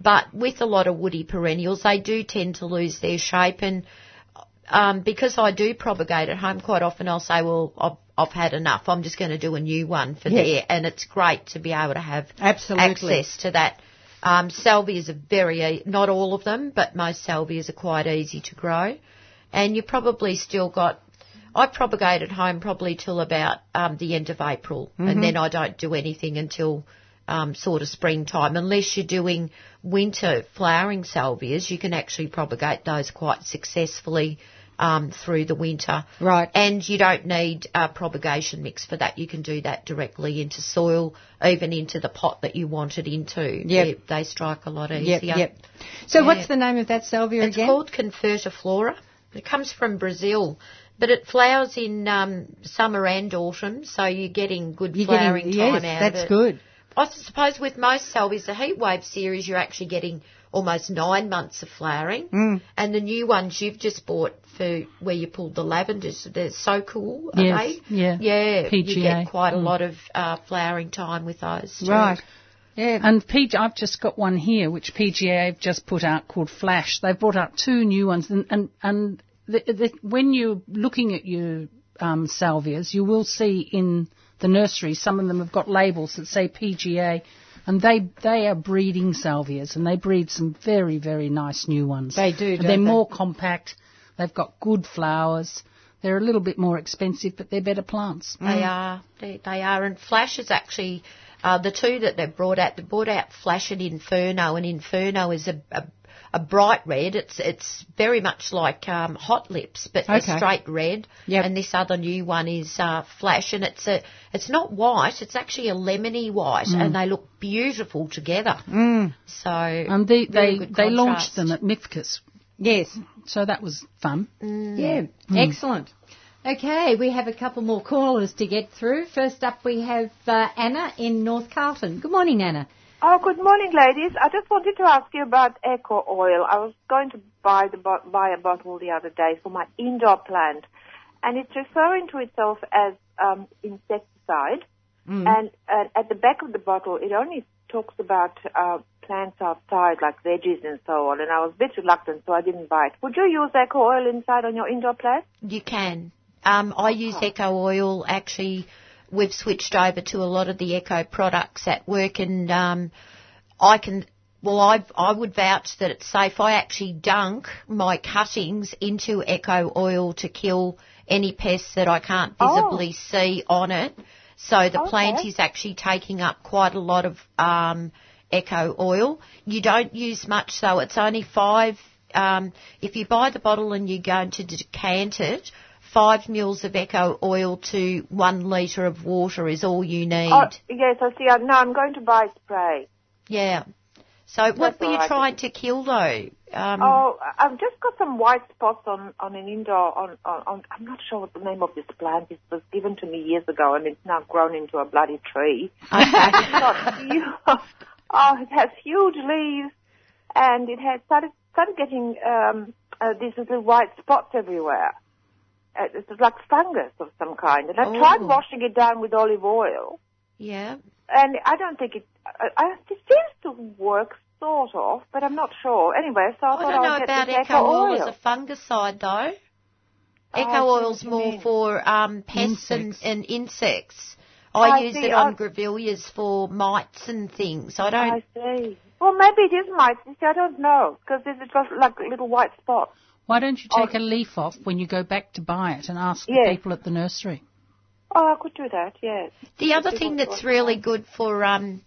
but with a lot of woody perennials, they do tend to lose their shape. And um, because I do propagate at home, quite often I'll say, well, I've, I've had enough. I'm just going to do a new one for Yes. there, and it's great to be able to have Absolutely. access to that. Um, salvias are very, not all of them, but most salvias are quite easy to grow. And you probably still got, I propagate at home probably till about um, the end of April, and then I don't do anything until um, sort of springtime. Unless you're doing winter flowering salvias, you can actually propagate those quite successfully um, through the winter. Right. And you don't need a propagation mix for that. You can do that directly into soil, even into the pot that you want it into. Yep. They, they strike a lot easier. yep. yep. So Yeah. what's the name of that salvia It's again? called Confertiflora. It comes from Brazil, but it flowers in um, summer and autumn, so you're getting good You're flowering getting, time yes, out of it. Yes, That's good. I suppose with most salvias, the heatwave series, you're actually getting almost nine months of flowering, Mm. and the new ones you've just bought for where you pulled the lavenders, they're so cool, are Yes, they? yeah. yeah. You get quite a Mm. lot of uh, flowering time with those. Too. Right. Yeah. And PG, I've just got one here, which PGA have just put out called Flash. They've brought out two new ones, and and, and the, the, when you're looking at your um, salvias, you will see in the nursery some of them have got labels that say PGA, and they they are breeding salvias, and they breed some very very nice new ones. They do, don't they're they? more compact. They've got good flowers. They're a little bit more expensive, but they're better plants. They are. They, they are. And Flash is actually uh, the two that they've brought out. They brought out Flash and Inferno, and Inferno is a, a, a bright red. It's it's very much like um, Hot Lips, but Okay. a straight red. Yep. And this other new one is uh, Flash, and it's a it's not white. It's actually a lemony white, and they look beautiful together. Mm. So And they very they they launched them at Mifkas, Yes. so that was fun. Yeah. Excellent. Okay, we have a couple more callers to get through. First up, we have uh, Anna in North Carlton. Good morning, Anna. Oh, good morning, ladies. I just wanted to ask you about eco oil. I was going to buy the buy a bottle the other day for my indoor plant, and it's referring to itself as um, insecticide. And uh, at the back of the bottle, it only talks about uh, plants outside, like veggies and so on. And I was a bit reluctant, so I didn't buy it. Would you use eco oil inside on your indoor plant? You can. Um, I use Eco Oil. Actually, we've switched over to a lot of the Eco products at work, and um, I can. Well, I I would vouch that it's safe. I actually dunk my cuttings into Eco Oil to kill any pests that I can't Oh. visibly see on it. So the Okay. plant is actually taking up quite a lot of um, Eco Oil. You don't use much, so It's only five. Um, if you buy the bottle and you're going to decant it, five mils of Eco Oil to one litre of water is all you need. Oh, yes, I see. No, I'm going to buy spray. Yeah. So what were you right. trying to kill though? Um, Oh, I've just got some white spots on, on an indoor, on, on, on, I'm not sure what the name of this plant is. It was given to me years ago and it's now grown into a bloody tree. Oh, it has huge leaves and it has started, started getting, um, uh, these little white spots everywhere. Uh, it's like fungus of some kind. And I tried Oh. washing it down with olive oil Yeah. and I don't think it, I, I, it seems to work sort of, but I'm not sure. Anyway, so I, I thought don't I'll know get about this Eco Oil oil. as a fungicide though. Oh, Eco I see Oil's more mean. for um, pests and, Insects. and insects. I, I use see. it on I- grevilleas for mites and things. I don't. I see. Well, maybe it is mites. You see, I don't know because it's got like little white spots. Why don't you take a leaf off when you go back to buy it and ask Yes. the people at the nursery? Oh, I could do that. Yes. The other thing that's it. really good for um,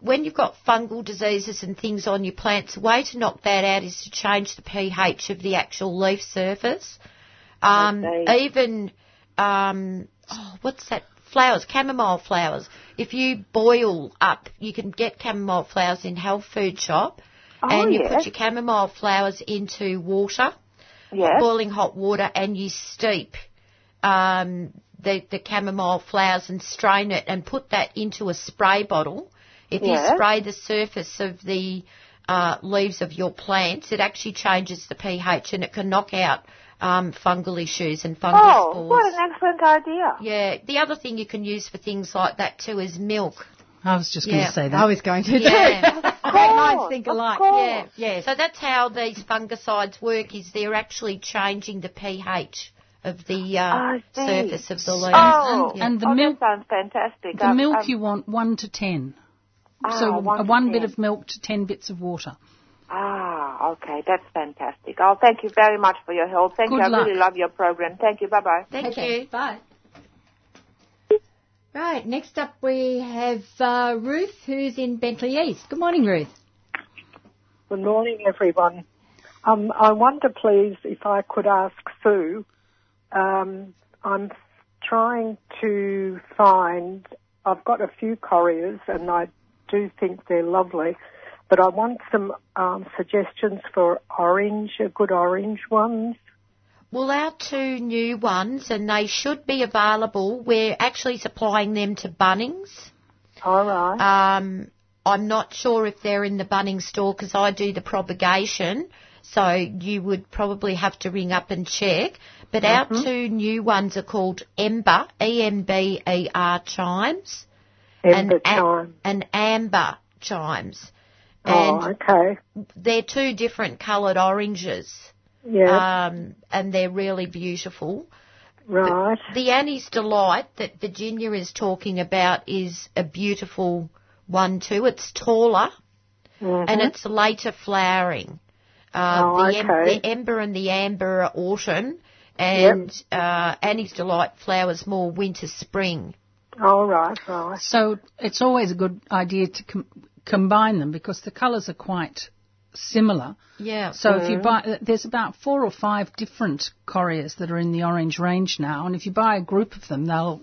when you've got fungal diseases and things on your plants, the way to knock that out is to change the pH of the actual leaf surface. Um, see. even um, oh, what's that? Flowers, chamomile flowers. If you boil up, you can get chamomile flowers in health food shop, Oh, and you yes. put your chamomile flowers into water Yes. boiling hot water and you steep um, the, the chamomile flowers and strain it and put that into a spray bottle If Yeah. you spray the surface of the uh, leaves of your plants, it actually changes the pH and it can knock out um, fungal issues and fungus Oh, spores. what an excellent idea. Yeah. The other thing you can use for things like that too is milk. I was just going to say that. I was going to Yeah. Do. Great minds think of alike. course. Yeah, yeah. So that's how these fungicides work. Is they're actually changing the pH of the uh, surface of the leaves. Oh, And- and the oh, milk- that sounds fantastic. The Um, milk um, you want one to ten. ah, so one a one bit of milk to ten bits of water. Ah, okay, that's fantastic. Oh, thank you very much for your help. Thank Good you. I really love your program. Thank you. Bye bye. Thank Okay, you. Bye. Right, next up we have uh, Ruth, who's in Bentleigh East. Good morning, Ruth. Good morning, everyone. Um, I wonder, please, if I could ask Sue. Um, I'm trying to find. I've got a few correas, and I do think they're lovely, but I want some um, suggestions for orange, good orange ones. Well, our two new ones, and they should be available. We're actually supplying them to Bunnings. All right. Um, I'm not sure if they're in the Bunnings store because I do the propagation. So you would probably have to ring up and check. But our two new ones are called Ember, E-M-B-E-R chimes. Ember and, a- chime. and amber chimes. Oh, okay. they're two different coloured oranges. Yeah. Um, and they're really beautiful. right. The Annie's Delight that Virginia is talking about is a beautiful one too. It's taller Mhm. and it's later flowering. Uh, Oh, the, em- okay. the ember and the amber are autumn, and uh, Annie's Delight flowers more winter spring. All right. Right. So it's always a good idea to com- combine them because the colours are quite similar. Yeah. So if you buy, there's about four or five different correas that are in the orange range now, and if you buy a group of them, they'll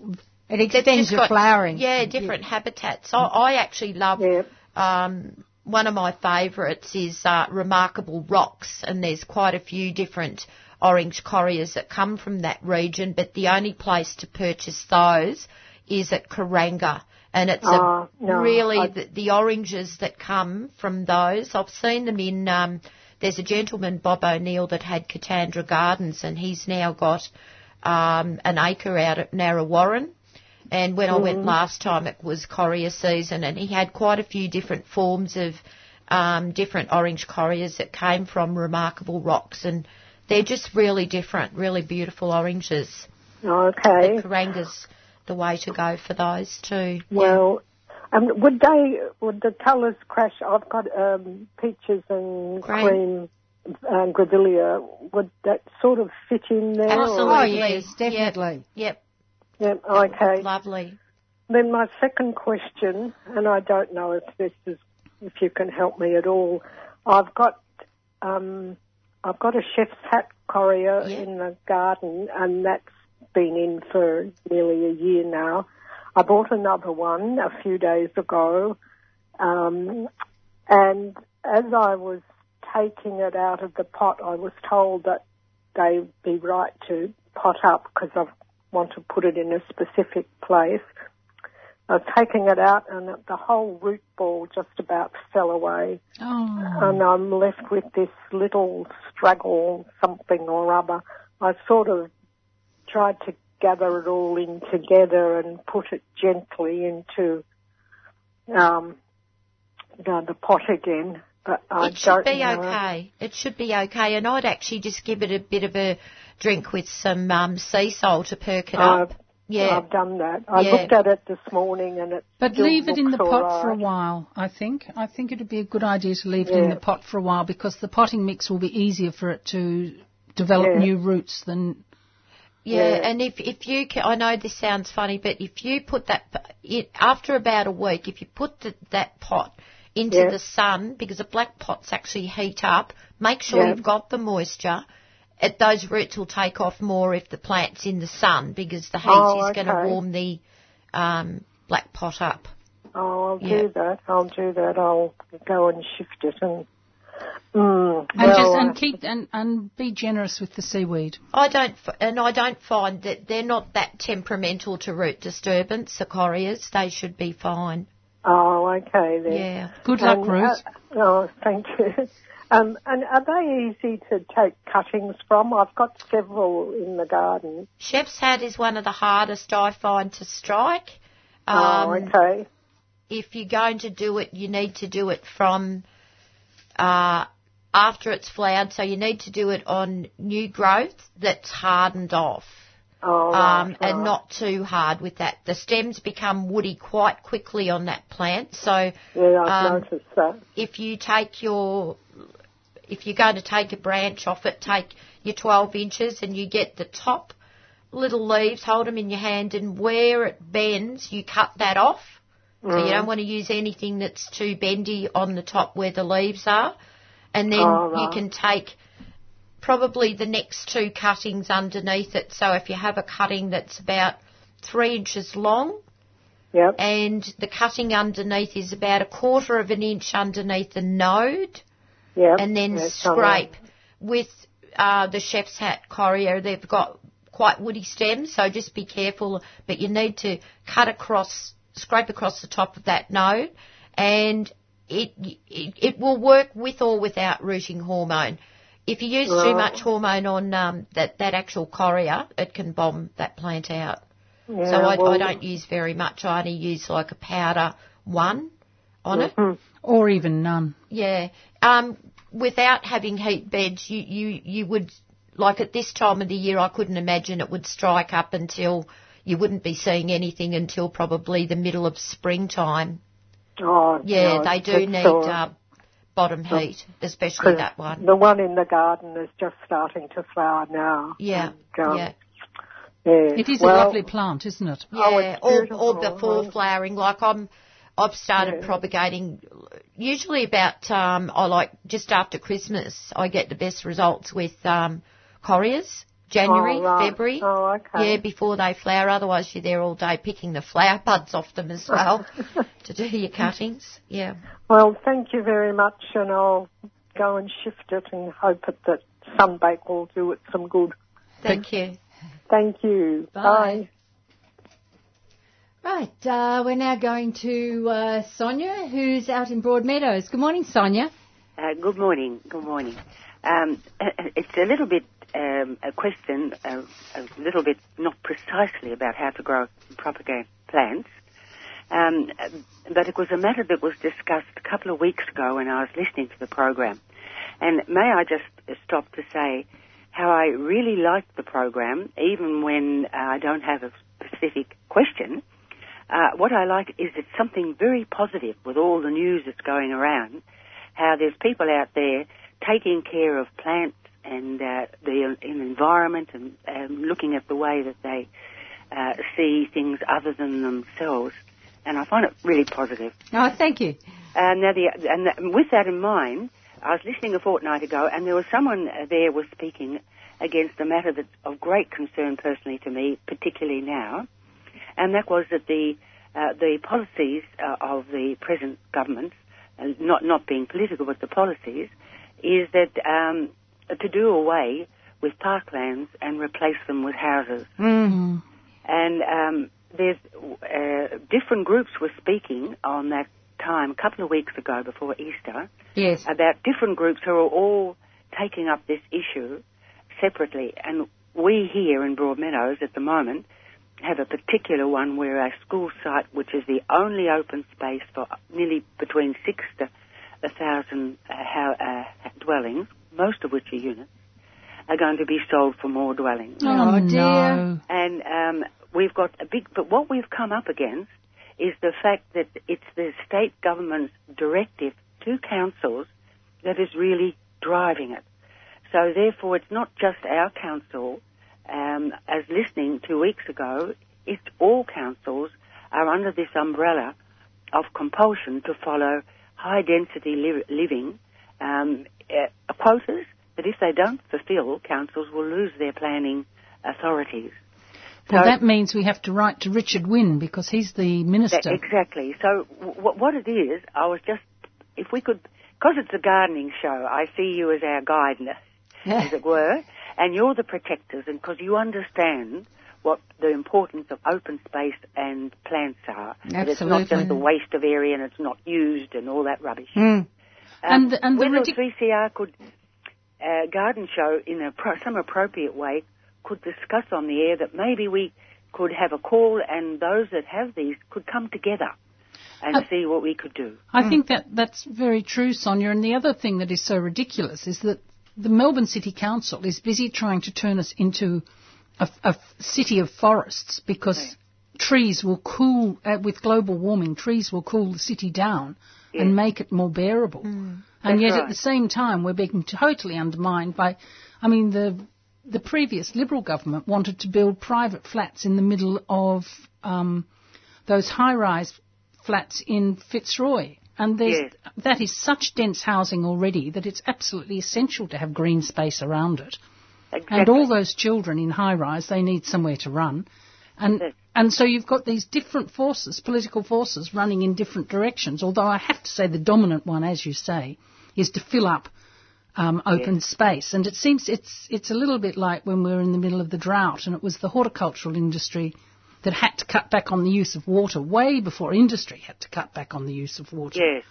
It They've extends your got- flowering. Yeah, different habitats. I, I actually love. Yeah. Um, one of my favourites is uh, Remarkable Rocks, and there's quite a few different orange correas that come from that region. But the only place to purchase those is at Kuranga, and it's Oh, a, no, really I- the, the oranges that come from those. I've seen them in. Um, there's a gentleman, Bob O'Neill, that had Katandra Gardens, and he's now got um, an acre out at Narre Warren. And when I went last time, it was Correa season, and he had quite a few different forms of um, different orange correas that came from remarkable rocks, and they're just really different, really beautiful oranges. Okay. But Kuranga's the way to go for those too. Well, um, would they, would the colours crash? I've got um, peaches and Cream. cream, uh, grevillea. Would that sort of fit in there? or- Absolutely. Oh, yes, Yep. definitely. Yep, Yeah, okay. lovely. Then my second question, and I don't know if this is, if you can help me at all. I've got, um, I've got a chef's hat correa Yeah. in the garden, and that's been in for nearly a year now. I bought another one a few days ago, um, and as I was taking it out of the pot, I was told that they'd be right to pot up because I want to put it in a specific place. I was taking it out and the whole root ball just about fell away oh, and I'm left with this little straggle something or other. I sort of tried to gather it all in together and put it gently into um, you know, the pot again. But I it should don't be know. okay. It should be okay, and I'd actually just give it a bit of a drink with some um, sea salt to perk it up. I've, Yeah, I've done that. I Yeah. looked at it this morning and it but still leave it in the pot all for a while. I think. I think it would be a good idea to leave it in the pot for a while because the potting mix will be easier for it to develop Yeah. new roots than. Yeah, Yeah. and if if you can, I know this sounds funny, but if you put that it, after about a week, if you put the, that pot into Yeah. the sun, because the black pots actually heat up, make sure Yeah. you've got the moisture. It, those roots will take off more if the plant's in the sun, because the heat Oh, is going to warm the um, black pot up. Oh, I'll do that. I'll do that. I'll go and shift it and. Mm, And well, just uh, and keep and, and be generous with the seaweed. I don't, and I don't find that they're not that temperamental to root disturbance. The correas, they should be fine. Oh, okay then. Yeah. Good luck, And, Ruth. uh, oh, thank you. Um, and are they easy to take cuttings from? I've got several in the garden. Chef's hat is one of the hardest I find to strike. oh, Um, okay. if you're going to do it, you need to do it from uh, after it's flowered. So you need to do it on new growth that's hardened off. Oh, right, um, and right. not too hard with that. The stems become woody quite quickly on that plant. So Yeah, I've um, noticed that. if you take your, if you're going to take a branch off it, take your 12 inches and you get the top little leaves, hold them in your hand, and where it bends, you cut that off. So you don't want to use anything that's too bendy on the top where the leaves are. And then Oh, you can take probably the next two cuttings underneath it. So if you have a cutting that's about three inches long Yep. and the cutting underneath is about a quarter of an inch underneath the node, Yep. and then know. scrape with uh, the chef's hat correa. They've got quite woody stems, so just be careful. But you need to cut across, scrape across the top of that node, and it it, it will work with or without rooting hormone. If you use too much hormone on um, that that actual correa, it can bomb that plant out. Yeah, so I, I don't use very much. I only use like a powder one on it. Or even none. Yeah. Um, without having heat beds, you, you, you would, like at this time of the year, I couldn't imagine it would strike up until you wouldn't be seeing anything until probably the middle of springtime. Oh, Yeah, no, they do need all uh, bottom heat, especially that one. The one in the garden is just starting to flower now. Yeah, And, um, yeah. yeah. It is well, a lovely plant, isn't it? Oh, Yeah, it's or, beautiful, or before right. flowering. Like I'm, I've started Yeah. propagating usually about um, I like just after Christmas. I get the best results with um, correas. January, Oh, right. February. Oh, okay. Yeah, before they flower. Otherwise, you're there all day picking the flower buds off them as well to do your cuttings. Yeah. Well, thank you very much, and I'll go and shift it and hope it, that sunbake will do it some good. Thank you. Thank you. Bye. Right, uh, we're now going to uh, Sonia, who's out in Broadmeadows. Good morning, Sonia. Uh, good morning. Good morning. Um, it's a little bit um, a question, a little bit not precisely about how to grow and propagate plants, um, but it was a matter that was discussed a couple of weeks ago when I was listening to the program. And may I just stop to say how I really like the program, even when I don't have a specific question. Uh, what I like is it's something very positive with all the news that's going around. How there's people out there taking care of plants and uh, the in environment and um, looking at the way that they uh, see things other than themselves. And I find it really positive. Oh, thank you. Uh, now, the, and that, with that in mind, I was listening a fortnight ago, and there was someone uh, there was speaking against a matter that's of great concern personally to me, particularly now, and that was that the uh, the policies uh, of the present government, uh, not not being political, but the policies, is that um, to do away with parklands and replace them with houses. Mm. And um, there's uh, different groups were speaking on that time a couple of weeks ago before Easter Yes. about different groups who are all taking up this issue separately. And we here in Broadmeadows at the moment have a particular one where our school site, which is the only open space for nearly between six to a thousand uh, how, uh, dwellings, most of which are units, are going to be sold for more dwellings. Oh, dear. no. And um, we've got a big, but what we've come up against is the fact that it's the state government's directive to councils that is really driving it. So therefore, it's not just our council. Um, as listening two weeks ago, it's all councils are under this umbrella of compulsion to follow high density li- living um, uh, quotas that if they don't fulfil, councils will lose their planning authorities. Well, So- that means we have to write to Richard Wynne because he's the minister. That- exactly. So w- what it is, I was just, if we could, because it's a gardening show, I see you as our guide, as it were, and you're the protectors, and because you understand what the importance of open space and plants are. That it's not just a waste of area and it's not used and all that rubbish. Mm. And the- and the whether ridic- 3CR could uh, garden show in a pro- some appropriate way could discuss on the air that maybe we could have a call and those that have these could come together and Uh, see what we could do. I think that that's very true, Sonia. And the other thing that is so ridiculous is that the Melbourne City Council is busy trying to turn us into a, a city of forests because trees will cool, uh, with global warming, trees will cool the city down and make it more bearable. And That's yet at the same time, we're being totally undermined by, I mean, the the previous Liberal government wanted to build private flats in the middle of um, those high-rise flats in Fitzroy. And Yes. that is such dense housing already that it's absolutely essential to have green space around it. Exactly. And all those children in high rise, they need somewhere to run. And, Yes. And so you've got these different forces, political forces, running in different directions. Although I have to say the dominant one, as you say, is to fill up um, open space. And it seems it's, it's a little bit like when we were in the middle of the drought and it was the horticultural industry that had to cut back on the use of water way before industry had to cut back on the use of water. Yes.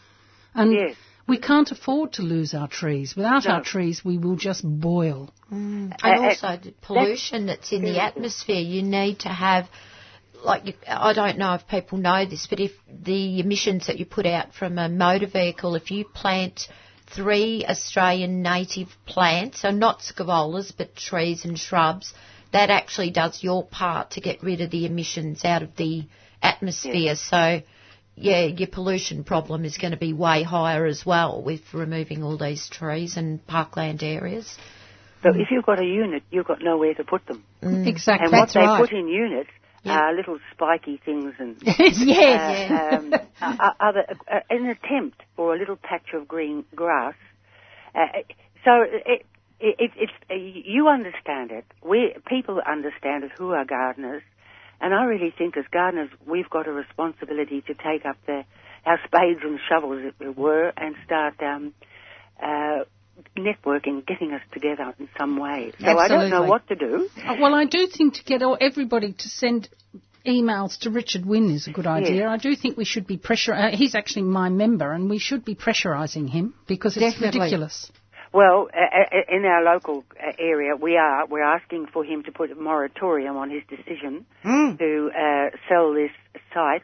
And Yes. we can't afford to lose our trees. Without No. our trees, we will just boil. And Uh, uh, also the pollution that's in the atmosphere, you need to have, like, you, I don't know if people know this, but if the emissions that you put out from a motor vehicle, if you plant three Australian native plants, so not scaevolas, but trees and shrubs, that actually does your part to get rid of the emissions out of the atmosphere. So, yeah, your pollution problem is going to be way higher as well with removing all these trees and parkland areas. So if you've got a unit, you've got nowhere to put them. Mm. Exactly. And what That's they right. put in units Yeah. are little spiky things and Yes. uh, um, uh, other, uh, an attempt or a little patch of green grass. Uh, so it, it, it, it's uh, you understand it. We people understand it who are gardeners, and I really think as gardeners we've got a responsibility to take up the our spades and shovels, as it were, and start um, uh, networking, getting us together in some way. So I don't know what to do. Uh, Well, I do think to get everybody to send emails to Richard Wynne is a good idea. I do think we should be pressure. Uh, he's actually my member, and we should be pressurising him because it's Definitely. ridiculous. Well, uh, uh, in our local uh, area, we are we're asking for him to put a moratorium on his decision to uh, sell this site,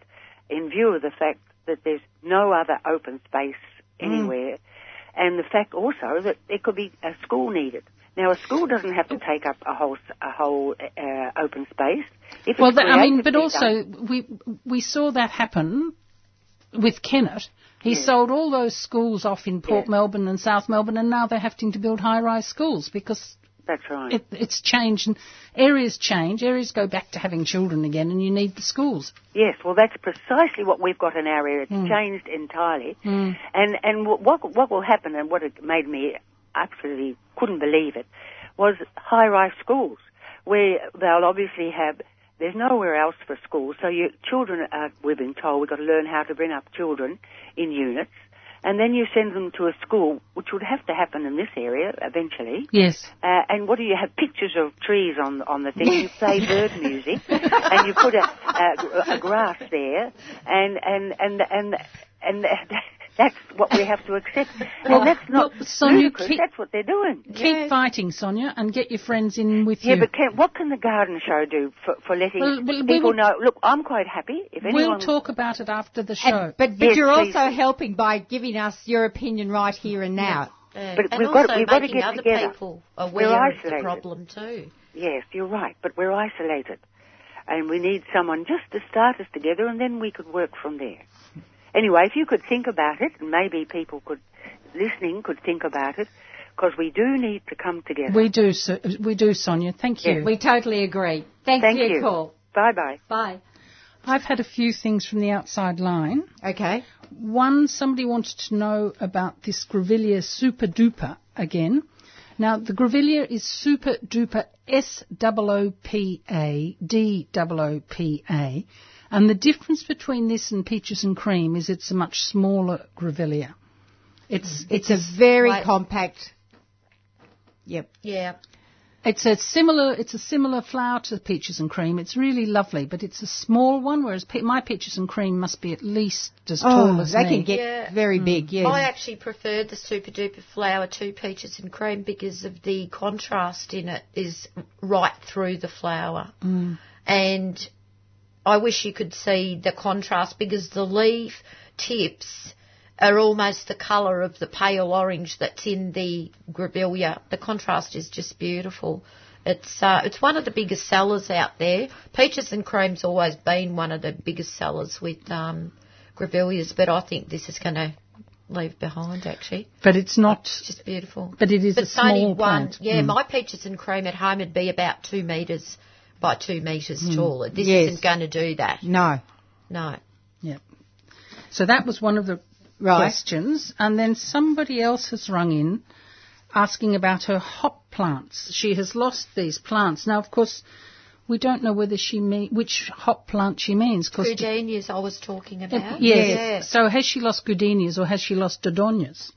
in view of the fact that there's no other open space anywhere, and the fact also that there could be a school needed. Now, a school doesn't have to take up a whole a whole uh, open space. If Well, that, I mean, but also done- we we saw that happen with Kennett. He sold all those schools off in Port Yeah. Melbourne and South Melbourne, and now they're having to build high-rise schools because that's right. it, it's changed and areas change. Areas go back to having children again, and you need the schools. Yes, well, that's precisely what we've got in our area. It's Hmm. changed entirely, and and what what will happen, and what it made me absolutely couldn't believe it, was high-rise schools where they'll obviously have. There's nowhere else for schools, so your children are. We've been told we've got to learn how to bring up children in units, and then you send them to a school, which would have to happen in this area eventually. Yes. Uh, and what do you have? Pictures of trees on on the thing. You play bird music, and you put a, a, a grass there, and and and and and that's what we have to accept. Well, Well, oh, that's not well, Sonia, ludicrous. keep- That's what they're doing. Keep fighting, Sonia, and get your friends in with Yeah, you. Yeah, but can, what can the garden show do for, for letting Well, well, people will- know? Look, I'm quite happy if anyone. we'll talk about it after the show. And- but but Yes, you're please. also helping by giving us your opinion right here and now. Yeah. But and we've got- also we've got to get other together. people We're aware of the isolated. problem too. Yes, you're right, but we're isolated. And we need someone just to start us together and then we could work from there. Anyway, if you could think about it, and maybe people could, listening could think about it, because we do need to come together. we do, so, we do, Sonia. Thank you. We totally agree. Thanks Thank for your you. call. Bye bye. Bye. I've had a few things from the outside line. Okay. One, somebody wanted to know about this Grevillea Soopa Doopa again. Now, the Grevillea is Soopa Doopa S O O P A D O O P A, and the difference between this and peaches and cream is it's a much smaller Grevillea. It's It's a very Right. compact. Yep. Yeah. It's a similar. It's a similar flower to peaches and cream. It's really lovely, but it's a small one. Whereas pe- my peaches and cream must be at least as tall Oh, as they me. can get Yeah. very big, Yeah, I actually prefer the Soopa Doopa flower to peaches and cream because of the contrast in it is right through the flower. Mm. And I wish you could see the contrast because the leaf tips are almost the colour of the pale orange that's in the grevillea. The contrast is just beautiful. It's uh, it's one of the biggest sellers out there. Peaches and cream's always been one of the biggest sellers with um, grevilleas, but I think this is going to leave behind actually. but it's not. It's just beautiful. But it is But a only small one. plant. Yeah, Mm. my peaches and cream at home would be about two metres by two metres Mm. tall. This Yes. isn't going to do that. no. No. So that was one of the Right. questions, and then somebody else has rung in asking about her hop plants. She has lost these plants now. Of course, we don't know whether she mean which hop plant she means. 'cause I was talking about. Yes. Yeah. So has she lost goodenias or has she lost dodonaeas?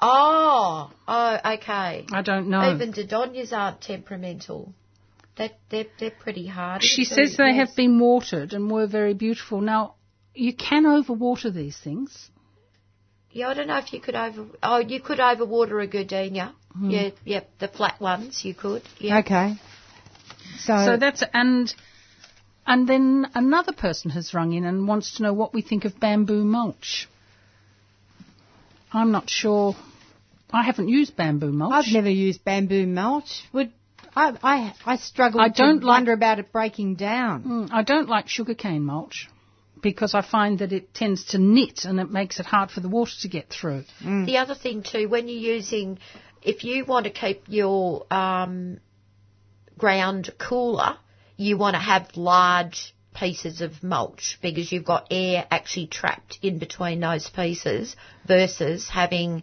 Oh, oh, okay. I don't know. Even Dodonaeas aren't temperamental. They're, they're, they're pretty hard. she says they have been watered and were very beautiful. Now, you can overwater these things. Yeah, I don't know if you could over. Oh, you could overwater a gardenia. Hmm. Yeah, yep, the flat ones you could. Yeah. Okay. So, So that's and and then another person has rung in and wants to know what we think of bamboo mulch. I'm not sure. I haven't used bamboo mulch. I've never used bamboo mulch. Would I? I, I struggle I don't to like- wonder about it breaking down. Mm, I don't like sugarcane mulch because I find that it tends to knit and it makes it hard for the water to get through. The other thing too, when you're using, if you want to keep your um, ground cooler, you want to have large pieces of mulch because you've got air actually trapped in between those pieces versus having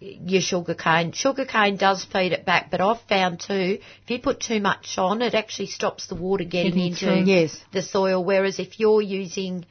your sugar cane. Sugar cane does feed it back, but I've found too, if you put too much on, it actually stops the water getting, Getting into. Yes. the soil. Whereas if you're using,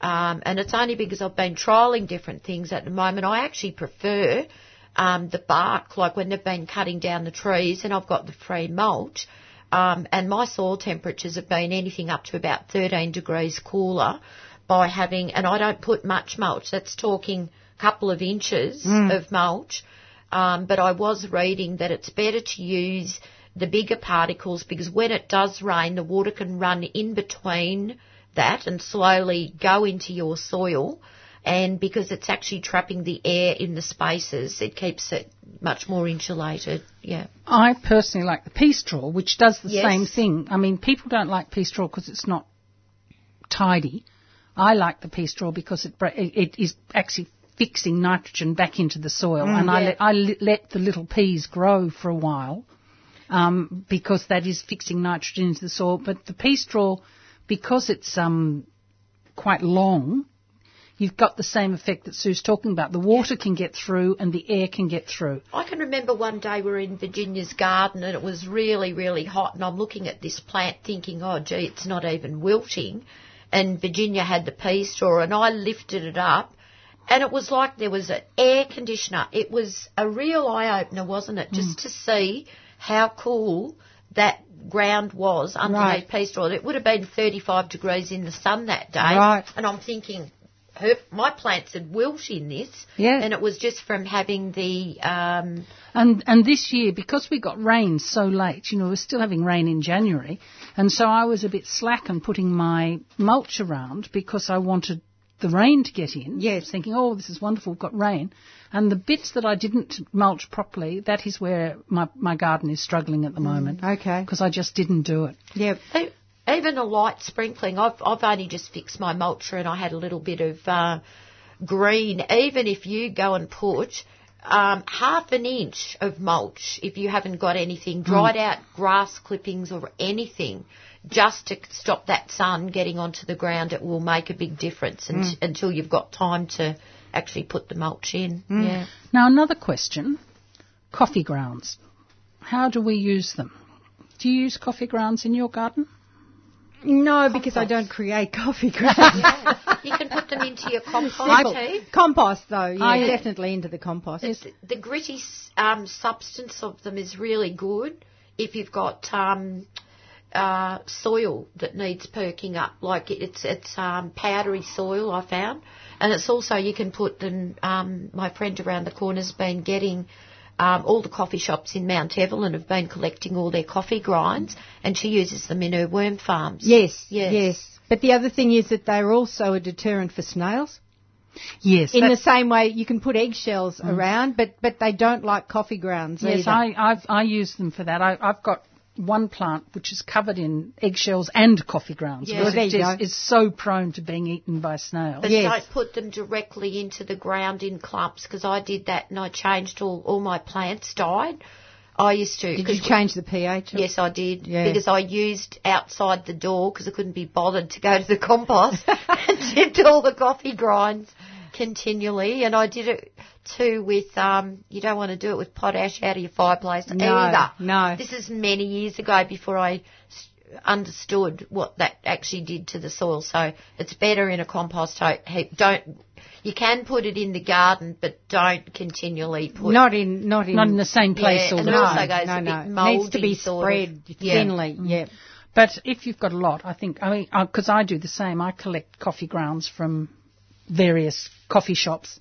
um, and it's only because I've been trialling different things at the moment, I actually prefer um, the bark, like when they've been cutting down the trees and I've got the free mulch. Um, and my soil temperatures have been anything up to about 13 degrees cooler by having, and I don't put much mulch. That's talking a couple of inches of mulch. Um, but I was reading that it's better to use the bigger particles because when it does rain, the water can run in between that and slowly go into your soil. And because it's actually trapping the air in the spaces, it keeps it much more insulated. Yeah. I personally like the pea straw, which does the Yes. same thing. I mean, people don't like pea straw because it's not tidy. I like the pea straw because it, it, it is actually fixing nitrogen back into the soil, and I, let, I let the little peas grow for a while um, because that is fixing nitrogen into the soil. But the pea straw, because it's um, quite long, you've got the same effect that Sue's talking about. The water can get through and the air can get through. I can remember one day we were in Virginia's garden and it was really, really hot and I'm looking at this plant thinking, oh gee, it's not even wilting. And Virginia had the pea straw and I lifted it up and it was like there was an air conditioner. It was a real eye opener, wasn't it? Just to see how cool that ground was underneath Right. pea straw. It would have been 35 degrees in the sun that day. Right. And I'm thinking, her, my plants had wilt in this. Yeah. And it was just from having the um, And and this year, because we got rain so late, you know, we're still having rain in January, and so I was a bit slack on putting my mulch around because I wanted the rain to get in. Yes. Thinking, oh, this is wonderful, we've got rain. And the bits that I didn't mulch properly, that is where my, my garden is struggling at the moment. okay. Because I just didn't do it. Yep. E- Even a light sprinkling. I've I've only just fixed my mulcher and I had a little bit of uh, green. Even if you go and put um, half an inch of mulch, if you haven't got anything hmm. dried out grass clippings or anything, just to stop that sun getting onto the ground, it will make a big difference un- hmm. until you've got time to actually put the mulch in. Hmm. Yeah. Now, another question coffee grounds. How do we use them? Do you use coffee grounds in your garden? No, because I don't create coffee grounds. you can put them into your compost I- heap. compost, though, yeah, I- definitely into the compost. It's, the gritty um, substance of them is really good. if you've got um, uh, soil that needs perking up, like it's it's um, powdery soil. I found, and it's also you can put them. Um, my friend around the corner's been getting. Um, all the coffee shops in Mount Evelyn have been collecting all their coffee grinds, and she uses them in her worm farms. Yes, Yes. yes. But the other thing is that they're also a deterrent for snails. Yes. In the same way, you can put eggshells around, but but they don't like coffee grounds Yes, either. I, I've, I use them for that. I, I've got one plant which is covered in eggshells and coffee grounds. Yeah. because Well, there you is, go. is so prone to being eaten by snails. But Yes. don't put them directly into the ground in clumps because I did that and I changed all, all my plants died. I used to. Did 'cause you change the pH? Yes, I did. Yeah. Because I used outside the door because I couldn't be bothered to go to the compost and tipped all the coffee grinds continually. And I did it too with, um, you don't want to do it with potash out of your fireplace No, either. no. This is many years ago before I understood what that actually did to the soil. So it's better in a compost heap. Don't, you can put it in the garden, but don't continually put Not in not in Not in the same place Yeah, all the it also time. goes no, a no. bit It needs to be mouldy sort of. spread Yeah. thinly. Yeah. But if you've got a lot, I think, I mean, because I do the same, I collect coffee grounds from various coffee shops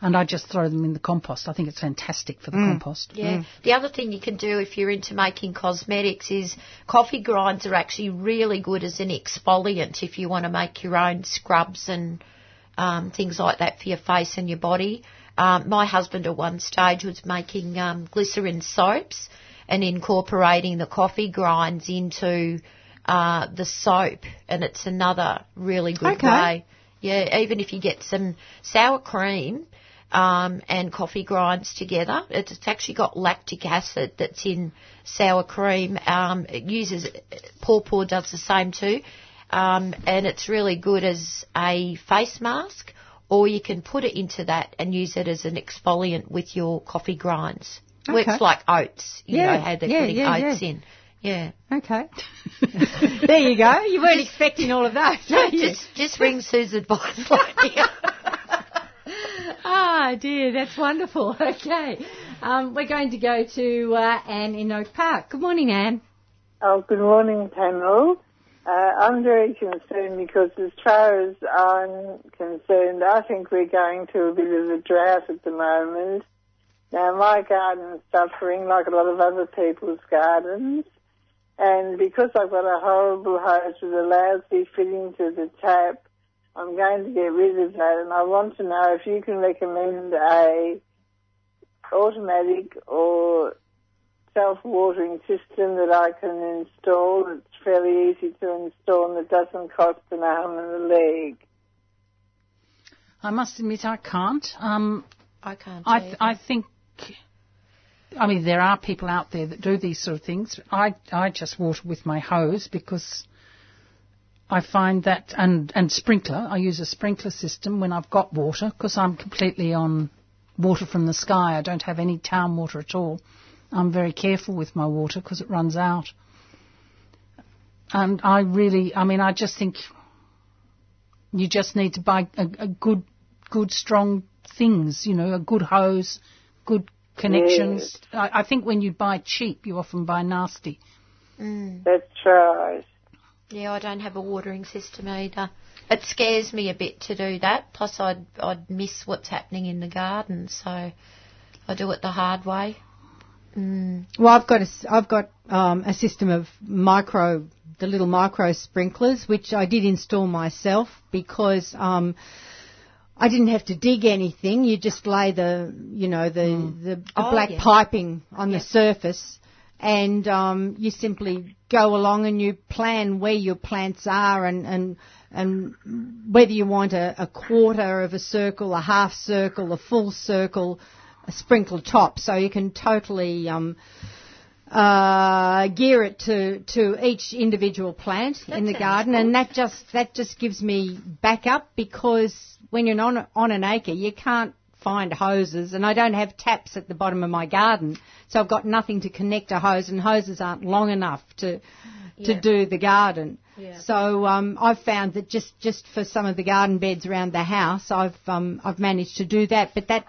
and I just throw them in the compost. I think it's fantastic for the compost. Yeah. The other thing you can do if you're into making cosmetics is coffee grinds are actually really good as an exfoliant if you want to make your own scrubs and um, things like that for your face and your body. Um, my husband at one stage was making um, glycerin soaps and incorporating the coffee grinds into uh, the soap, and it's another really good Okay. way. Yeah, even if you get some sour cream um, and coffee grinds together, it's, it's actually got lactic acid that's in sour cream. Um, it uses Pawpaw does the same too, um, and it's really good as a face mask. Or you can put it into that and use it as an exfoliant with your coffee grinds. Works like oats. You Yeah, know how they're yeah, putting yeah, oats in. Yeah. Okay. there you go. You weren't expecting all of that. were you? Just just ring Sue's advice like Ah, dear, that's wonderful. Okay. Um, we're going to go to uh, Anne in Oak Park. Good morning, Anne. Oh, good morning, panel. Uh, I'm very concerned because as far as I'm concerned, I think we're going to a bit of a drought at the moment. Now, my garden's suffering like a lot of other people's gardens. And because I've got a horrible hose with a lousy fitting to the tap, I'm going to get rid of that. And I want to know if you can recommend a automatic or self-watering system that I can install. It's fairly easy to install and it doesn't cost an arm and a leg. I must admit I can't. Um, I can't. I, either. I think, I mean, there are people out there that do these sort of things. I, I just water with my hose because I find that, and, and sprinkler, I use a sprinkler system when I've got water because I'm completely on water from the sky. I don't have any town water at all. I'm very careful with my water because it runs out. And I really, I mean, I just think you just need to buy a, a good, good, strong things. You know, a good hose, good connections. I, I think when you buy cheap, you often buy nasty. Mm. That's right. Yeah, I don't have a watering system either. It scares me a bit to do that. Plus, I'd I'd miss what's happening in the garden, so I do it the hard way. Mm. Well, I've got a, s- I've got um, a system of micro, the little micro sprinklers, which I did install myself because um, I didn't have to dig anything. You just lay the, you know, the the, the Oh, black yeah. piping on Yeah. the surface, and um, you simply go along and you plan where your plants are and and and whether you want a, a quarter of a circle, a half circle, a full circle, a sprinkled top, so you can totally um, uh, gear it to, to each individual plant in the garden, and that just that just gives me backup because when you're on on an acre, you can't find hoses, and I don't have taps at the bottom of my garden, so I've got nothing to connect a hose, and hoses aren't long enough to to Yeah. do the garden. Yeah. So um, I've found that just, just for some of the garden beds around the house, I've um, I've managed to do that. But that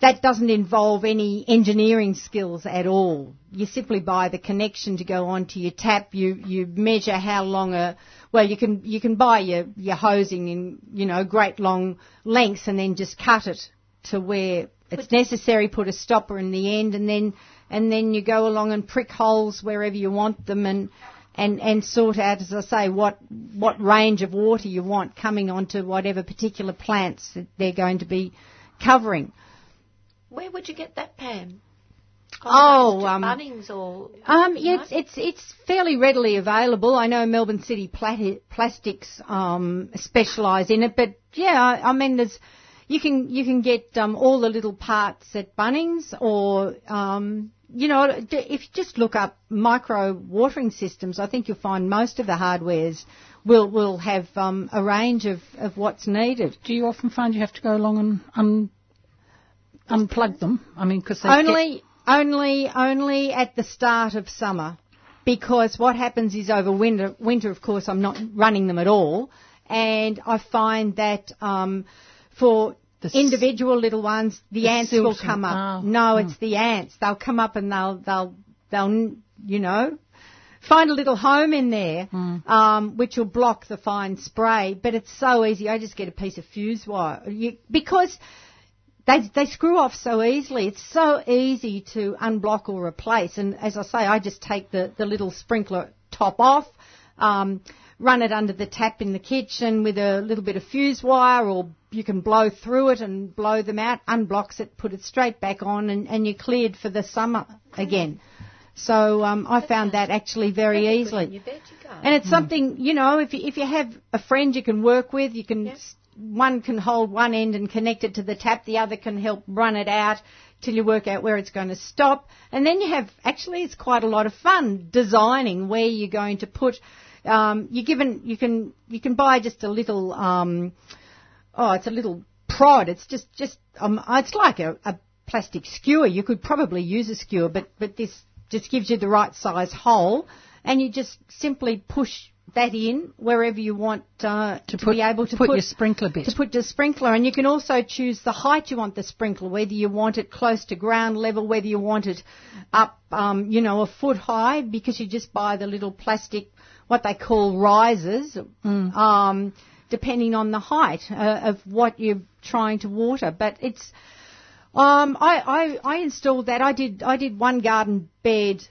that doesn't involve any engineering skills at all. You simply buy the connection to go onto your tap. You you measure how long a well you can you can buy your your hosing in you know great long lengths and then just cut it to where it's necessary. Put a stopper in the end and then and then you go along and prick holes wherever you want them and and, and sort out, as I say, what what range of water you want coming onto whatever particular plants that they're going to be covering. Where would you get that, Pam? Oh, um, Bunnings or Um, yeah, it's, it's it's fairly readily available. I know Melbourne City Plat- Plastics um, specialise in it, but yeah, I, I mean, there's you can you can get um, all the little parts at Bunnings, or um, you know, if you just look up micro watering systems, I think you'll find most of the hardwares will will have um, a range of, of what's needed. Do you often find you have to go along and un- unplug them? I mean, because Only, only, only at the start of summer, because what happens is over winter. Winter, of course, I'm not running them at all, and I find that um, for s- individual little ones, the, the ants will come up. Oh, No, oh. it's the ants. They'll come up and they'll they'll they'll you know find a little home in there, um, which will block the fine spray. But it's so easy. I just get a piece of fuse wire you, because they they screw off so easily. It's so easy to unblock or replace. And as I say, I just take the the little sprinkler top off. Um, Run it under the tap in the kitchen with a little bit of fuse wire, or you can blow through it and blow them out, unblocks it, put it straight back on, and, and you're cleared for the summer again. So um, I found that actually very easily. your veggie garden. And it's something, you know, if you, if you have a friend you can work with, you can, one can hold one end and connect it to the tap, the other can help run it out till you work out where it's going to stop. And then you have, actually it's quite a lot of fun designing where you're going to put, um, you're given, you can, you can buy just a little, um, oh, it's a little prod. It's just, just, um, it's like a, a plastic skewer. You could probably use a skewer, but, but this just gives you the right size hole, and you just simply push that in wherever you want uh, to, put- be able to put your sprinkler bit. To put your sprinkler, and you can also choose the height you want the sprinkler, whether you want it close to ground level, whether you want it up, um, you know, a foot high, because you just buy the little plastic, what they call risers, um, depending on the height uh, of what you're trying to water. But it's um, I, I, I installed that. I did I did one garden bed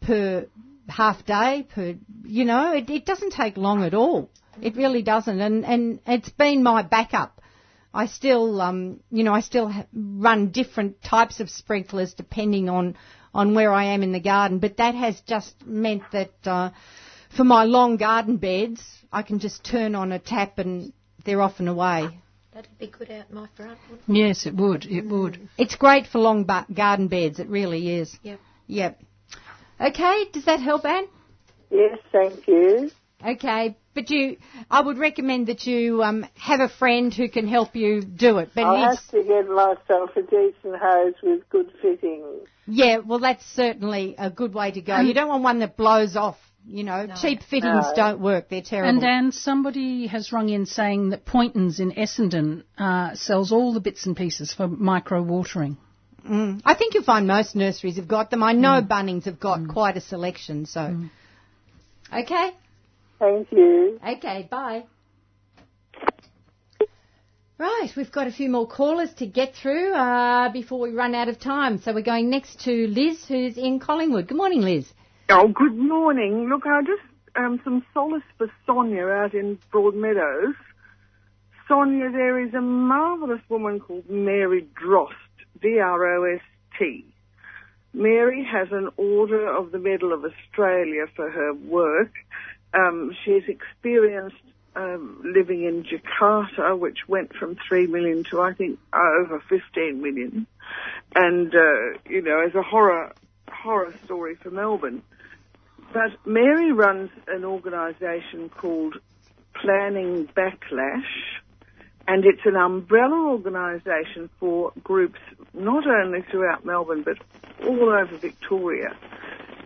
per half day per you know it, it doesn't take long at all. It really doesn't, and and it's been my backup. I still um you know I still run different types of sprinklers depending on on where I am in the garden, but that has just meant that uh, for my long garden beds I can just turn on a tap and they're off and away. That'd be good out my front. wouldn't it? Yes, it would. It would. It's great for long ba- garden beds. It really is. Yep. Yep. Okay, does that help, Anne? Yes, thank you. Okay, but you, I would recommend that you um, have a friend who can help you do it. But it I'll have to get myself a decent hose with good fittings. yeah, well, that's certainly a good way to go. you don't want one that blows off. You know, cheap fittings No. don't work. They're terrible. And Dan, somebody has rung in saying that Poyntons in Essendon uh, sells all the bits and pieces for micro watering. Mm. I think you'll find most nurseries have got them. I know Bunnings have got quite a selection. So, okay, Thank you. okay, bye. Right, we've got a few more callers to get through uh, before we run out of time. So we're going next to Liz, who's in Collingwood. Good morning, Liz. Oh, good morning. Look, I just um, some solace for Sonia out in Broadmeadows. Sonia, there is a marvellous woman called Mary Drost, D-R-O-S-T. Mary has an Order of the Medal of Australia for her work. Um, she's experienced um, living in Jakarta, which went from 3 million to, I think, over 15 million. And, uh, you know, as a horror, horror story for Melbourne. But Mary runs an organisation called Planning Backlash, and it's an umbrella organisation for groups not only throughout Melbourne but all over Victoria.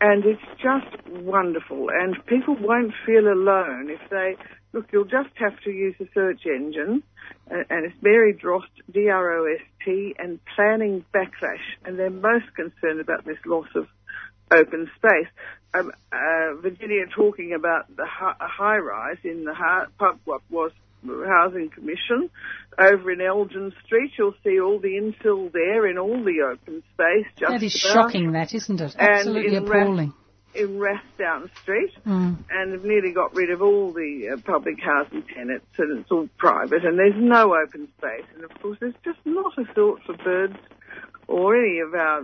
And it's just wonderful, and people won't feel alone if they look, you'll just have to use a search engine, uh, and it's Mary Drost, D-R-O-S-T, and planning backlash, and they're most concerned about this loss of open space. Um, uh, Virginia talking about the hi- high rise in the pub, what was Housing Commission over in Elgin Street. You'll see all the infill there in all the open space. Just That is about. shocking, that, isn't it? And Absolutely in Ras- appalling. in Rathdown Street, Mm. and have nearly got rid of all the uh, public housing tenants, and it's all private, and there's no open space. And of course, there's just not a thought for birds or any of our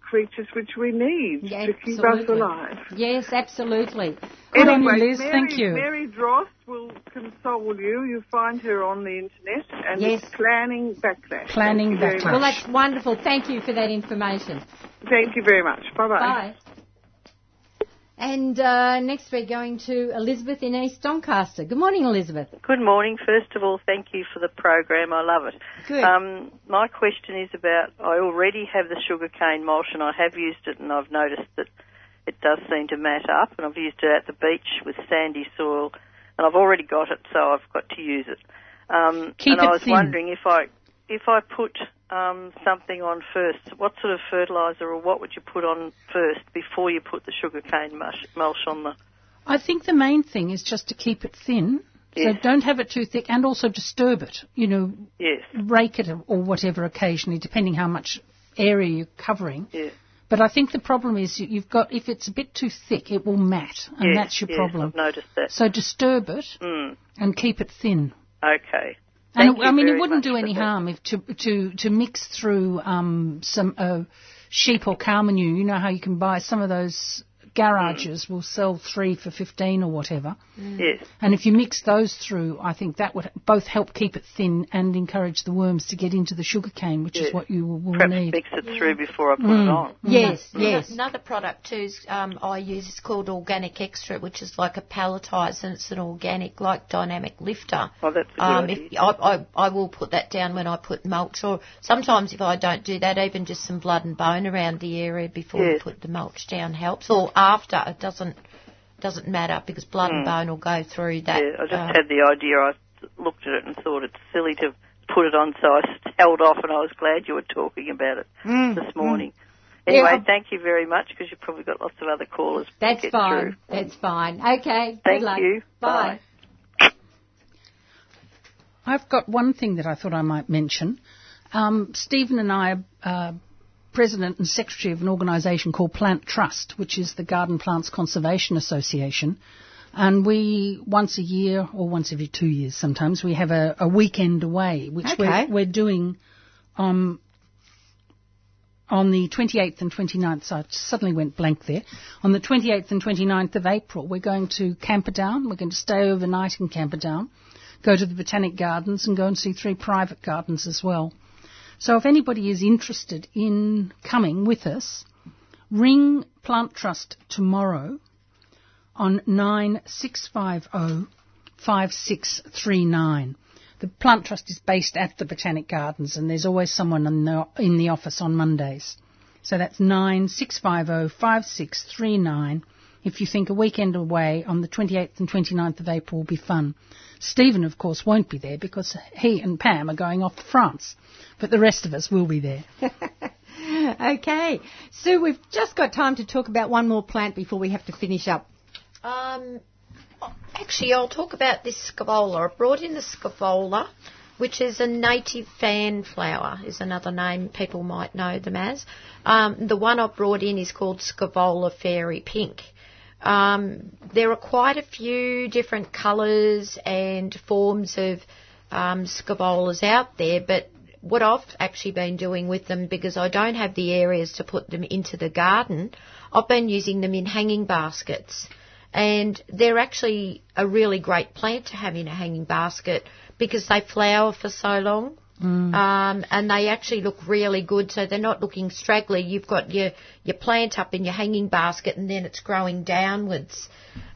creatures which we need Yeah, to keep us alive. Yes, absolutely. Good on you, Anyway, Liz. Mary, Thank you. Mary Drost will console you. You find her on the internet, and Yes. it's planning backlash. Planning Thank you very Backlash. Well, that's wonderful. Thank you for that information. Thank you very much. Bye-bye. bye. And uh, next we're going to Elizabeth in East Doncaster. Good morning, Elizabeth. Good morning. First of all, thank you for the program. I love it. Good. Um, my question is about I already have the sugarcane mulch and I have used it and I've noticed that it does seem to mat up and I've used it at the beach with sandy soil and I've already got it so I've got to use it. Um, Keep and it I was thin. wondering if I if I put um, something on first, what sort of fertiliser or what would you put on first before you put the sugarcane mush, mulch on the I think the main thing is just to keep it thin. Yes. So don't have it too thick and also disturb it. You know, yes rake it or whatever occasionally, depending how much area you're covering. yeah But I think the problem is you- you've got, if it's a bit too thick, it will mat, and yes, that's your yes, problem. I've noticed that. So disturb it Mm, and keep it thin. okay. And Thank it- I mean, it wouldn't do any harm if to to to mix through um, some uh, sheep or cow manure. You know how you can buy some of those garages will sell three for fifteen or whatever. Yes. And if you mix those through, I think that would both help keep it thin and encourage the worms to get into the sugarcane, which Yes. is what you will, will Perhaps need. mix it through before I put Mm. it on. Yes, Ano- yes. Another product too is, um, I use is called Organic Extra, which is like a palletizer and it's an organic, like dynamic lifter. Oh, that's a good Um, idea. if, I, I, I will put that down when I put mulch, or sometimes if I don't do that, even just some blood and bone around the area before you Yes. put the mulch down helps. Or after, it doesn't doesn't matter because blood and Mm. bone will go through that. yeah, I just uh, had the idea. I looked at it and thought it's silly to put it on, so I held off, and I was glad you were talking about it Mm, this morning. Yeah, Anyway, I- thank you very much because you've probably got lots of other callers. to That's get fine. Through. That's fine. Okay. Good Thank luck. you. Bye. I've got one thing that I thought I might mention. Um, Stephen and I are uh, president and secretary of an organisation called Plant Trust, which is the Garden Plants Conservation Association. And we, once a year or once every two years sometimes, we have a, a weekend away, which Okay. we're, we're doing um, on the 28th and 29th. So I suddenly went blank there. On the 28th and 29th of April, we're going to Camperdown. We're going to stay overnight in Camperdown go to the Botanic Gardens and go and see three private gardens as well. So if anybody is interested in coming with us, ring Plant Trust tomorrow on 9650 5639. The Plant Trust is based at the Botanic Gardens and there's always someone in the, in the office on Mondays. So that's 9650 5639 if you think a weekend away on the 28th and 29th of April will be fun. Stephen, of course, won't be there because he and Pam are going off to France, but the rest of us will be there. okay. Sue, we've just got time to talk about one more plant before we have to finish up. Um, actually, I'll talk about this scaevola. I brought in the scaevola, which is a native fan flower, is another name people might know them as. Um, the one I brought in is called Scaevola Fairy Pink. Um, there are quite a few different colours and forms of um, scaevolas out there, but what I've actually been doing with them, because I don't have the areas to put them into the garden, I've been using them in hanging baskets. And they're actually a really great plant to have in a hanging basket because they flower for so long. Um, and they actually look really good, so they're not looking straggly. You've got your, your plant up in your hanging basket and then it's growing downwards.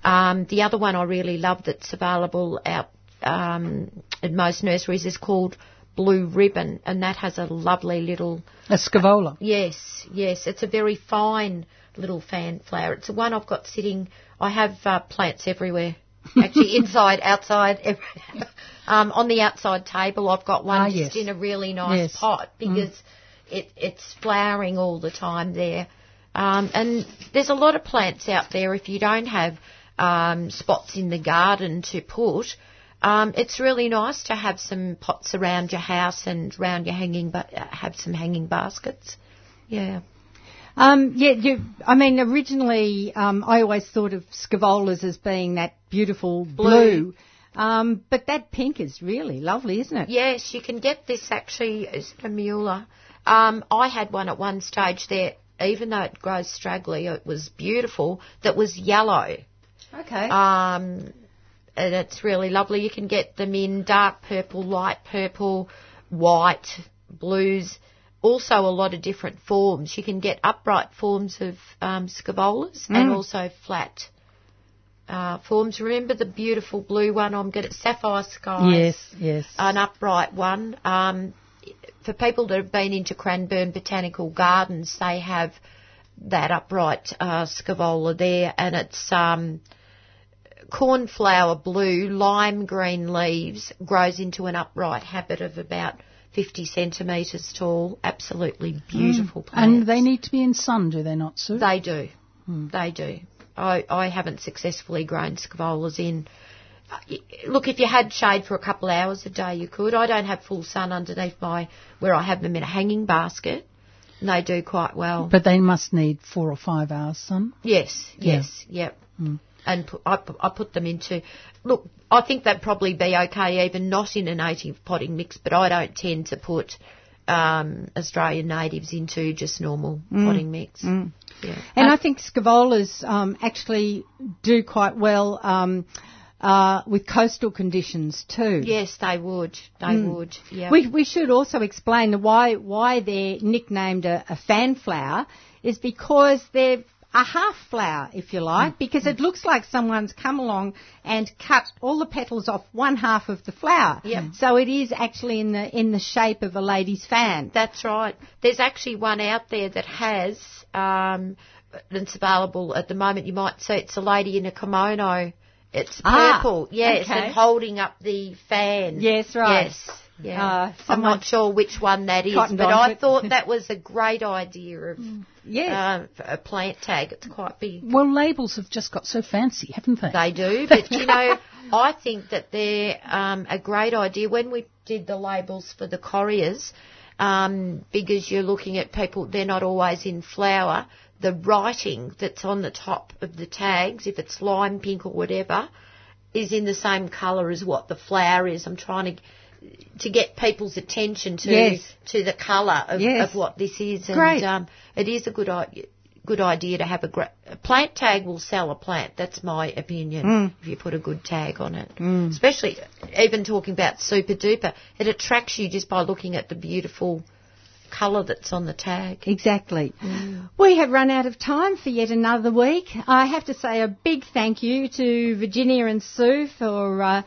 Um, the other one I really love that's available out um, at most nurseries is called Blue Ribbon, and that has a lovely little A Scaevola. Yes, yes. It's a very fine little fan flower. It's the one I've got sitting. I have uh, plants everywhere Actually, inside, outside, um, on the outside table, I've got one Ah, just yes. in a really nice Yes. pot Mm. because it, it's flowering all the time there. Um, and there's a lot of plants out there if you don't have um, spots in the garden to put. Um, it's really nice to have some pots around your house and around your hanging, ba- have some hanging baskets. Yeah. Um, yeah, you, I mean, originally um, I always thought of scaevolas as being that beautiful blue, Um, but that pink is really lovely, isn't it? Yes, you can get this actually. Is it a Mueller? Um, I had one at one stage there, even though it grows straggly, it was beautiful, that was yellow. Okay. Um, and it's really lovely. You can get them in dark purple, light purple, white, blues. Also, a lot of different forms. You can get upright forms of um, scaevolas and Mm. also flat uh, forms. Remember the beautiful blue one? I'm good at sapphire skies Yes, yes. an upright one. Um, for people that have been into Cranbourne Botanical Gardens, they have that upright uh, scaevola there, and it's um, cornflower blue, lime green leaves, grows into an upright habit of about 50 centimetres tall. Absolutely beautiful plant. And they need to be in sun, do they not, Sue? They do. Hmm. They do. I, I haven't successfully grown scaevolas in. Look, if you had shade for a couple of hours a day, you could. I don't have full sun underneath my where I have them in a hanging basket, and they do quite well. But they must need four or five hours sun. yes, Yeah. yes, yep. Hmm. And pu- I, I put them into. Look, I think they'd probably be okay, even not in a native potting mix. But I don't tend to put um, Australian natives into just normal Mm. potting mix. Mm. Yeah. And I think scaevolas um, actually do quite well um, uh, with coastal conditions too. Yes, they would. They Mm. would. Yeah. We, we should also explain why why they're nicknamed a, a fan flower is because they're a half flower, if you like, Mm. because it looks like someone's come along and cut all the petals off one half of the flower. Yep. So it is actually in the in the shape of a lady's fan. That's right. There's actually one out there that has, um, it's available at the moment. You might see it's a lady in a kimono. It's Ah, purple, yes, okay. and holding up the fan. Yes, right. Yes, yeah. Uh, I'm not sure which one that is, but I thought that was a great idea of yeah. uh, a plant tag. It's quite big. Well, labels have just got so fancy, haven't they? They do, but you know, I think that they're um, a great idea. When we did the labels for the correas, um, because you're looking at people, they're not always in flower. The writing that's on the top of the tags, if it's lime pink or whatever, is in the same colour as what the flower is. I'm trying to to get people's attention to Yes. to the colour of, Yes. of what this is, and Great. um, it is a good idea. Good idea to have a, gra- a plant tag will sell a plant. That's my opinion. Mm. If you put a good tag on it, Mm. especially even talking about Soopa Doopa, it attracts you just by looking at the beautiful colour that's on the tag. Exactly. We have run out of time for yet another week. I have to say a big thank you to Virginia and Sue for uh,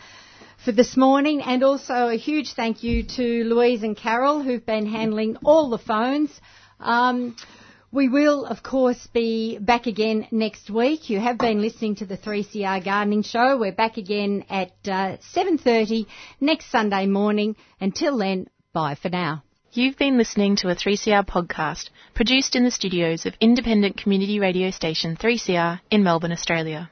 for this morning, and also a huge thank you to Louise and Carol who've been handling all the phones. Um, we will, of course, be back again next week. You have been listening to the 3CR Gardening Show. We're back again at uh, 7.30 next Sunday morning. Until then, bye for now. You've been listening to a 3CR podcast produced in the studios of independent community radio station 3CR in Melbourne, Australia.